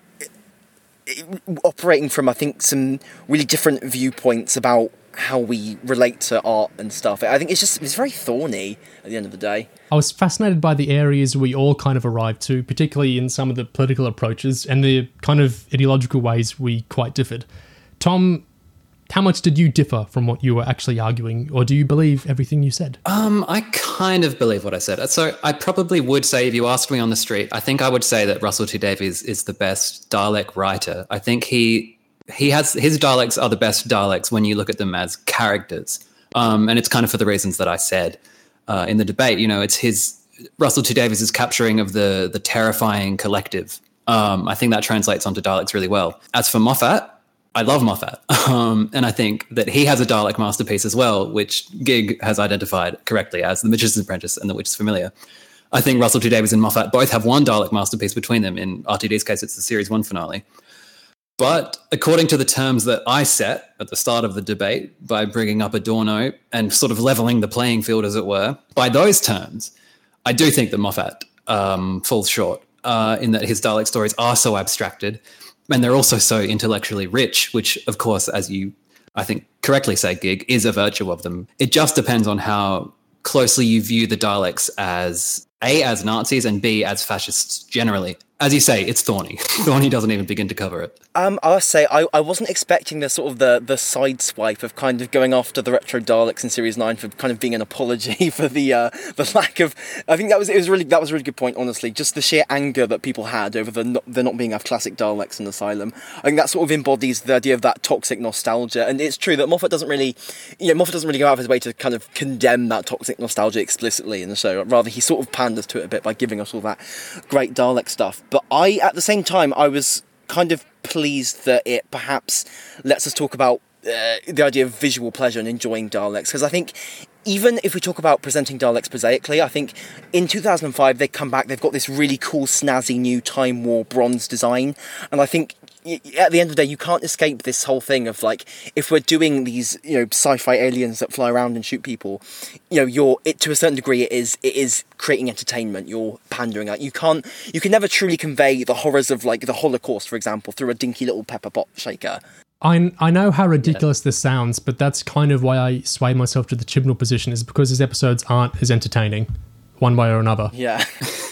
eh, operating from I think some really different viewpoints about how we relate to art and stuff. I think it's just it's very thorny at the end of the day. I was fascinated by the areas we all kind of arrived to, particularly in some of the political approaches and the kind of ideological ways we quite differed. Tom, how much did you differ from what you were actually arguing, or do you believe everything you said? Um, I kind of believe what I said. So I probably would say, if you asked me on the street, I think I would say that Russell T Davies is the best Dalek writer. I think he he has his Daleks are the best Daleks when you look at them as characters, um, and it's kind of for the reasons that I said uh, in the debate. You know, it's his Russell T Davies' capturing of the the terrifying collective. Um, I think that translates onto Daleks really well. As for Moffat, I love Moffat, um, and I think that he has a Dalek masterpiece as well, which Gig has identified correctly as The Magician's Apprentice and The Witch's Familiar. I think Russell T Davies and Moffat both have one Dalek masterpiece between them. In RTD's case, it's the series one finale. But according to the terms that I set at the start of the debate by bringing up Adorno and sort of leveling the playing field, as it were, by those terms, I do think that Moffat um, falls short uh, in that his Dalek stories are so abstracted and they're also so intellectually rich, which, of course, as you I think correctly say, Gig is a virtue of them. It just depends on how closely you view the Daleks as a as Nazis and B as fascists generally as you say, it's thorny. thorny doesn't even begin to cover it. Um, I must say, I, I wasn't expecting the sort of the, the side swipe of kind of going after the retro Daleks in Series Nine for kind of being an apology for the uh, the lack of. I think that was it was really that was a really good point. Honestly, just the sheer anger that people had over the not, the not being of classic Daleks in Asylum. I think that sort of embodies the idea of that toxic nostalgia. And it's true that Moffat doesn't really, you know, Moffat doesn't really go out of his way to kind of condemn that toxic nostalgia explicitly in the show. Rather, he sort of panders to it a bit by giving us all that great Dalek stuff. But I, at the same time, I was kind of pleased that it perhaps lets us talk about uh, the idea of visual pleasure and enjoying Daleks. Because I think even if we talk about presenting Daleks prosaically, I think in 2005 they come back, they've got this really cool, snazzy new Time War bronze design, and I think at the end of the day, you can't escape this whole thing of like, if we're doing these, you know, sci-fi aliens that fly around and shoot people, you know, you're it to a certain degree, it is it is creating entertainment. You're pandering out. You can't, you can never truly convey the horrors of like the Holocaust, for example, through a dinky little pepper pot shaker. I, I know how ridiculous yeah. this sounds, but that's kind of why I sway myself to the Chibnall position, is because his episodes aren't as entertaining, one way or another. Yeah.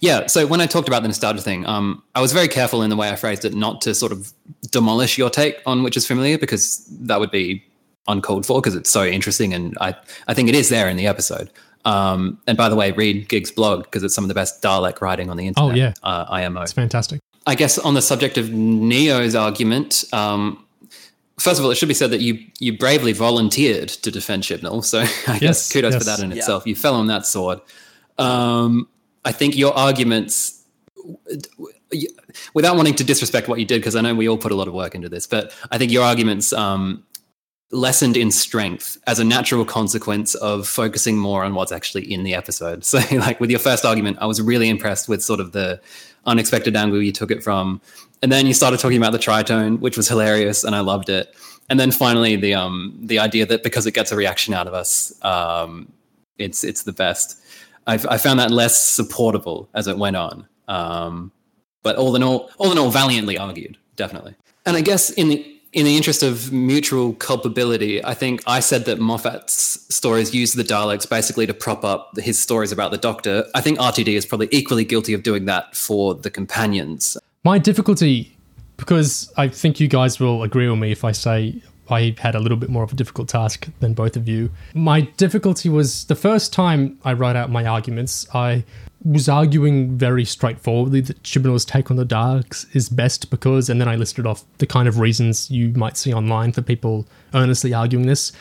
Yeah. So when I talked about the nostalgia thing, um, I was very careful in the way I phrased it, not to sort of demolish your take on Witch's Familiar, because that would be uncalled for, because it's so interesting, and I I think it is there in the episode. Um, and by the way, read Gig's blog because it's some of the best Dalek writing on the internet. Oh yeah, uh, IMO. It's fantastic. I guess on the subject of Neo's argument, um, first of all, it should be said that you you bravely volunteered to defend Chibnall, so I yes, guess kudos yes. for that in yeah. itself. You fell on that sword. Um, I think your arguments, without wanting to disrespect what you did, because I know we all put a lot of work into this, but I think your arguments um, lessened in strength as a natural consequence of focusing more on what's actually in the episode. So, like with your first argument, I was really impressed with sort of the unexpected angle you took it from, and then you started talking about the tritone, which was hilarious, and I loved it. And then finally, the um, the idea that because it gets a reaction out of us, um, it's it's the best. I, I found that less supportable as it went on. Um, but all in all, all in all, valiantly argued, definitely. And I guess in the in the interest of mutual culpability, I think I said that Moffat's stories use the Daleks basically to prop up his stories about the Doctor. I think RTD is probably equally guilty of doing that for the companions. My difficulty, because I think you guys will agree with me if I say I had a little bit more of a difficult task than both of you. My difficulty was the first time I wrote out my arguments, I was arguing very straightforwardly that Chibnall's take on the Daleks is best because, and then I listed off the kind of reasons you might see online for people earnestly arguing this.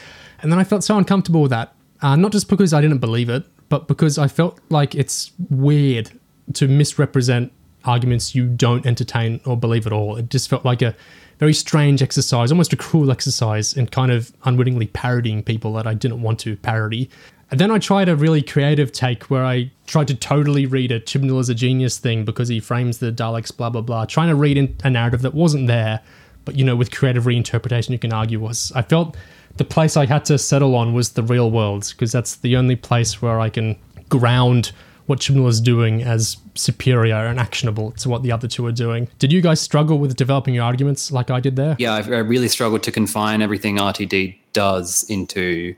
And then I felt so uncomfortable with that. Uh, not just because I didn't believe it, but because I felt like it's weird to misrepresent arguments you don't entertain or believe at all. It just felt like a very strange exercise, almost a cruel exercise, and kind of unwittingly parodying people that I didn't want to parody. And then I tried a really creative take where I tried to totally read a Chibnall as a genius thing because he frames the Daleks, blah, blah, blah, trying to read in a narrative that wasn't there, but, you know, with creative reinterpretation, you can argue was. I felt the place I had to settle on was the real world because that's the only place where I can ground what Chibnall is doing as superior and actionable to what the other two are doing. Did you guys struggle with developing your arguments like I did there? Yeah, I, I really struggled to confine everything RTD does into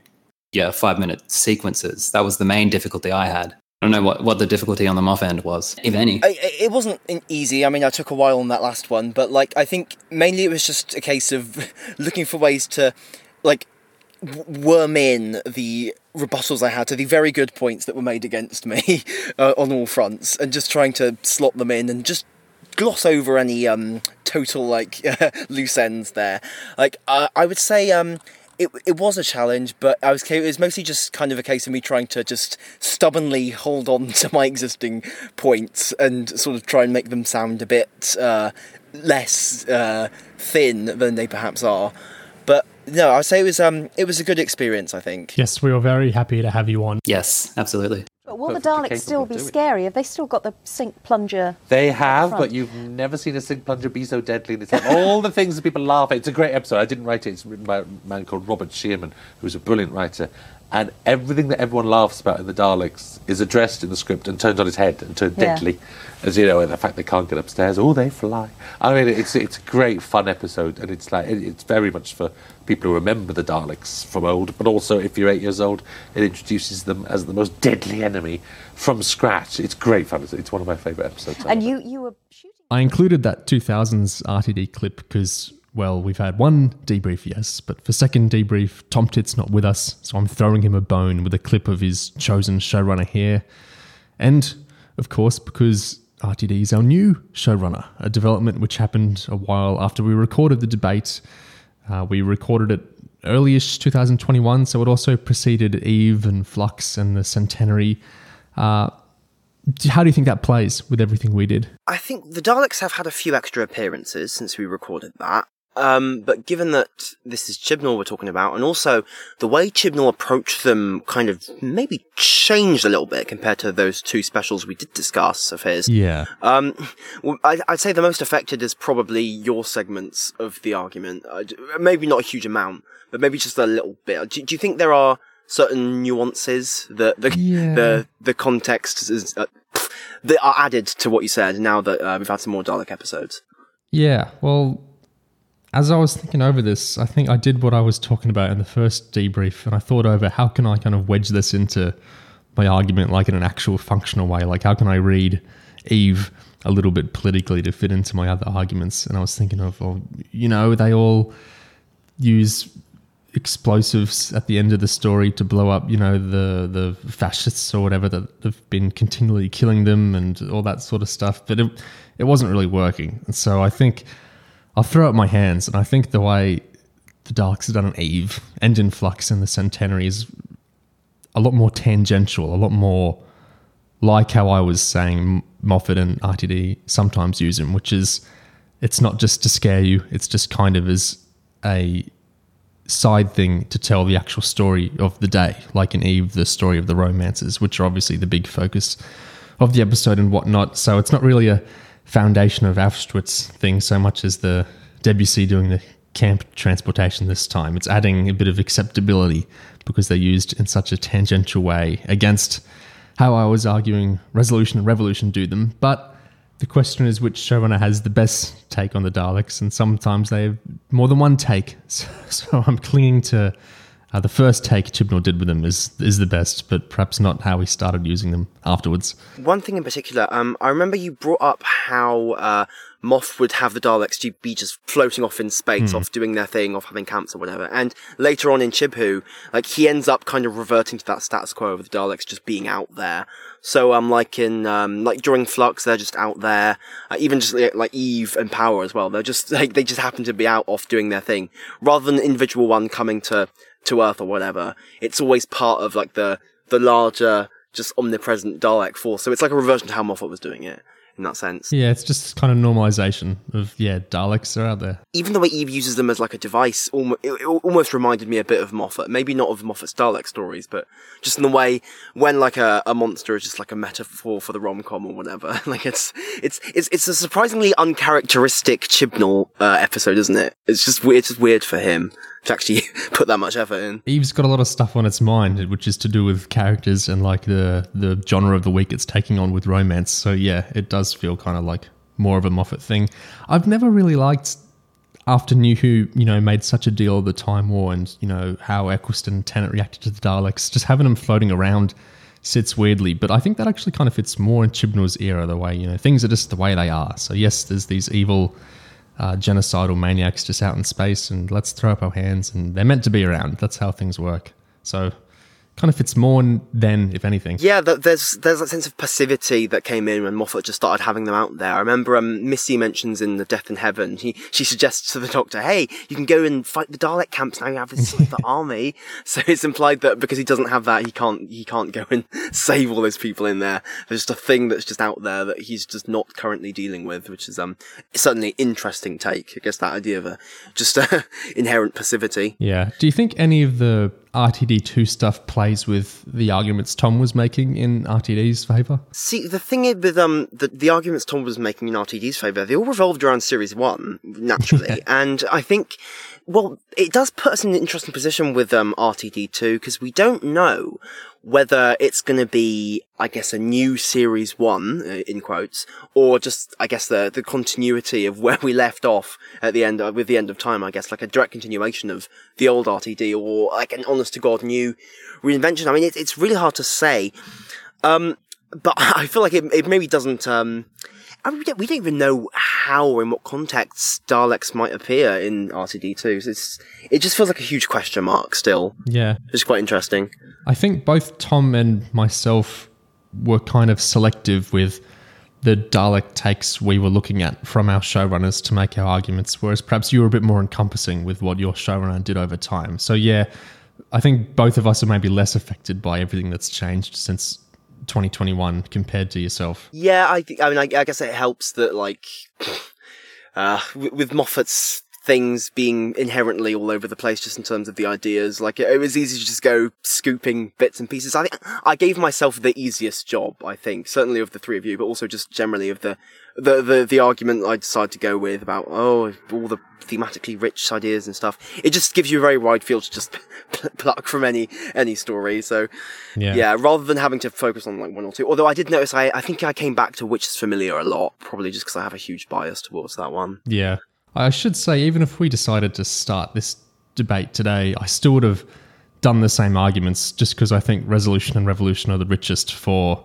yeah five minute sequences. That was the main difficulty I had. I don't know what, what the difficulty on the Moff end was, if any. I, it wasn't easy. I mean, I took a while on that last one, but like I think mainly it was just a case of looking for ways to like worm in the rebuttals I had to the very good points that were made against me uh, on all fronts, and just trying to slot them in and just gloss over any um, total like loose ends there. Like uh, I would say. Um, it, it was a challenge, but I was it was mostly just kind of a case of me trying to just stubbornly hold on to my existing points and sort of try and make them sound a bit uh, less uh, thin than they perhaps are. But no, I'd say it was um it was a good experience. I think. Yes, we were very happy to have you on. Yes, absolutely. But will the Daleks still be scary? Have they still got the sink plunger? They have, front? but you've never seen a sink plunger be so deadly. And it's like all the things that people laugh at. It's a great episode. I didn't write it. It's written by a man called Robert Shearman, who's a brilliant writer. And everything that everyone laughs about in the Daleks is addressed in the script and turned on its head and turned Yeah. deadly. As you know, and the fact they can't get upstairs. Oh, they fly. I mean, it's it's a great fun episode, and it's like it's very much for people who remember the Daleks from old. But also, if you're eight years old, it introduces them as the most deadly enemy from scratch. It's great fun. It's, it's one of my favourite episodes. And you, you were shooting. I included that 2000s RTD clip because, well, we've had one debrief, yes, but for second debrief, Tom Titt's not with us, so I'm throwing him a bone with a clip of his chosen showrunner here. And, of course, because RTD is our new showrunner, a development which happened a while after we recorded the debate. Uh, we recorded it early-ish 2021, so it also preceded Eve and Flux and the Centenary. Uh, how do you think that plays with everything we did? I think the Daleks have had a few extra appearances since we recorded that. Um, but given that this is Chibnall we're talking about, and also the way Chibnall approached them kind of maybe changed a little bit compared to those two specials we did discuss of his. Yeah. Um, well, I, I'd say the most affected is probably your segments of the argument. Uh, maybe not a huge amount, but maybe just a little bit. Do, do you think there are certain nuances that the Yeah. the the context is uh, that are added to what you said now that uh, we've had some more Dalek episodes? Yeah, well, as I was thinking over this, I think I did what I was talking about in the first debrief, and I thought over how can I kind of wedge this into my argument, like in an actual functional way. Like, how can I read Eve a little bit politically to fit into my other arguments? And I was thinking of, well, you know, they all use explosives at the end of the story to blow up, you know, the the fascists or whatever that have been continually killing them and all that sort of stuff. But it it wasn't really working. And so I think I'll throw up my hands, and I think the way the Daleks have done in Eve and in Flux and the Centenary is a lot more tangential, a lot more like how I was saying Moffat and RTD sometimes use them, which is it's not just to scare you, it's just kind of as a side thing to tell the actual story of the day, like in Eve, the story of the romances, which are obviously the big focus of the episode and whatnot. So it's not really a foundation of Auschwitz thing so much as the Debussy doing the camp transportation this time. It's adding a bit of acceptability because they're used in such a tangential way against how I was arguing Resolution and Revolution do them, but the question is which showrunner has the best take on the Daleks, and sometimes they have more than one take. So, so I'm clinging to uh, the first take Chibnall did with them is is the best, but perhaps not how he started using them afterwards. One thing in particular, um, I remember you brought up how uh, Moff would have the Daleks ju- be just floating off in space, Hmm. off doing their thing, off having camps or whatever. And later on in Chibhu, like he ends up kind of reverting to that status quo of the Daleks just being out there. So um, like in um, like during Flux, they're just out there. Uh, even just like, like Eve and Power as well. They're just like they just happen to be out off doing their thing, rather than individual one coming to to Earth or whatever. It's always part of like the the larger, just omnipresent Dalek force. So it's like a reversion to how Moffat was doing it in that sense. Yeah, it's just kind of normalization of yeah, Daleks are out there. Even the way Eve uses them as like a device, almost, it, almost reminded me a bit of Moffat. Maybe not of Moffat's Dalek stories, but just in the way when like a, a monster is just like a metaphor for the rom com or whatever. like it's it's it's it's a surprisingly uncharacteristic Chibnall uh, episode, isn't it? It's just weird. It's just weird for him to actually put that much effort in. Eve's got a lot of stuff on its mind, which is to do with characters and like the the genre of the week it's taking on with romance. So yeah, it does feel kind of like more of a Moffat thing. I've never really liked after New Who, you know, made such a deal of the Time War and you know how Eccleston and Tennant reacted to the Daleks. Just having them floating around sits weirdly, but I think that actually kind of fits more in Chibnall's era. The way you know things are just the way they are. So yes, there's these evil. Uh, genocidal maniacs just out in space, and let's throw up our hands, and they're meant to be around. That's how things work. So, kind of fits more than, if anything. Yeah, th- there's there's that sense of passivity that came in when Moffat just started having them out there. I remember um, Missy mentions in the Death in Heaven, he she suggests to the Doctor, "Hey, you can go and fight the Dalek camps now. You have this the army." So it's implied that because he doesn't have that, he can't he can't go and save all those people in there. There's just a thing that's just out there that he's just not currently dealing with, which is um certainly interesting take. I guess that idea of a just uh, inherent passivity. Yeah. Do you think any of the RTD2 stuff plays with the arguments Tom was making in RTD's favour? See, the thing is with um the, the arguments Tom was making in RTD's favour, they all revolved around Series One naturally, and I think, well, it does put us in an interesting position with um RTD two because we don't know whether it's going to be, I guess, a new Series One uh, in quotes, or just I guess the the continuity of where we left off at the end uh, with the end of time. I guess like a direct continuation of the old RTD, or like an honest to god new reinvention. I mean, it's it's really hard to say. Um, but I feel like it, it maybe doesn't. Um, I mean, we don't, we don't even know how or in what context Daleks might appear in RTD2. So it's it just feels like a huge question mark still. Yeah. It's quite interesting. I think both Tom and myself were kind of selective with the Dalek takes we were looking at from our showrunners to make our arguments, whereas perhaps you were a bit more encompassing with what your showrunner did over time. So, yeah, I think both of us are maybe less affected by everything that's changed since 2021 compared to yourself. Yeah, I. I mean, I, I guess it helps that like, uh, with, with Moffat's things being inherently all over the place, just in terms of the ideas. Like, it, it was easy to just go scooping bits and pieces. I think I gave myself the easiest job. I think certainly of the three of you, but also just generally of the the the, the argument I decided to go with about oh all the thematically rich ideas and stuff. It just gives you a very wide field to just pluck from any any story. So Yeah. yeah, rather than having to focus on like one or two. Although I did notice, I I think I came back to Witch's Familiar a lot, probably just because I have a huge bias towards that one. Yeah. I should say, even if we decided to start this debate today, I still would have done the same arguments just because I think resolution and revolution are the richest for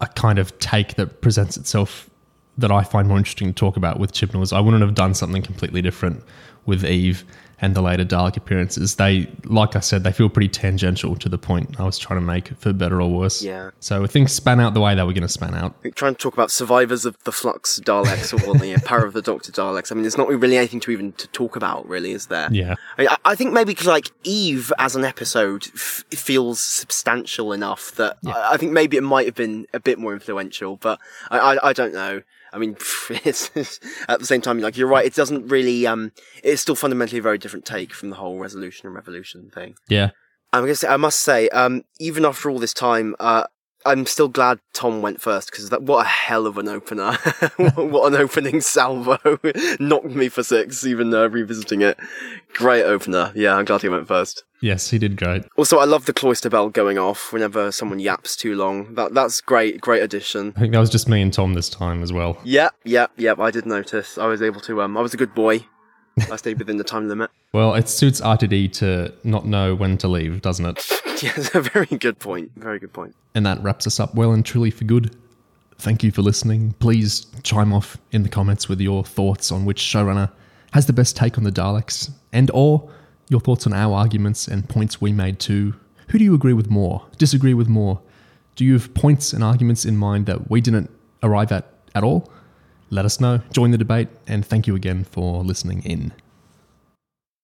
a kind of take that presents itself that I find more interesting to talk about with Chibnall's. I wouldn't have done something completely different with Eve and the later Dalek appearances. They, like I said, they feel pretty tangential to the point I was trying to make, for better or worse. Yeah. So things span out the way they were going to span out. Trying to talk about survivors of the Flux Daleks or the Power of the Doctor Daleks. I mean, there's not really anything to even to talk about, really, is there? Yeah. I, mean, I- think maybe 'cause, like Eve as an episode f- feels substantial enough that I, I think maybe it might have been a bit more influential, but I, I, I don't know. I mean, at the same time, like you're right, it doesn't really. Um, it's still fundamentally a very different take from the whole resolution and revolution thing. Yeah. I'm gonna say, I must say, um, even after all this time, uh, I'm still glad Tom went first because that what a hell of an opener! what an opening salvo! Knocked me for six, even uh, revisiting it. Great opener. Yeah, I'm glad he went first. Yes, he did great. Also, I love the cloister bell going off whenever someone yaps too long. That that's great. Great addition. I think that was just me and Tom this time as well. Yep, yep, yep. I did notice. I was able to. Um, I was a good boy. I stayed within the time limit. Well, it suits RTD to not know when to leave, doesn't it? Yeah, that's a very good point. Very good point. And that wraps us up well and truly for good. Thank you for listening. Please chime off in the comments with your thoughts on which showrunner has the best take on the Daleks, and or your thoughts on our arguments and points we made too. Who do you agree with more? Disagree with more? Do you have points and arguments in mind that we didn't arrive at at all? Let us know. Join the debate, and thank you again for listening in.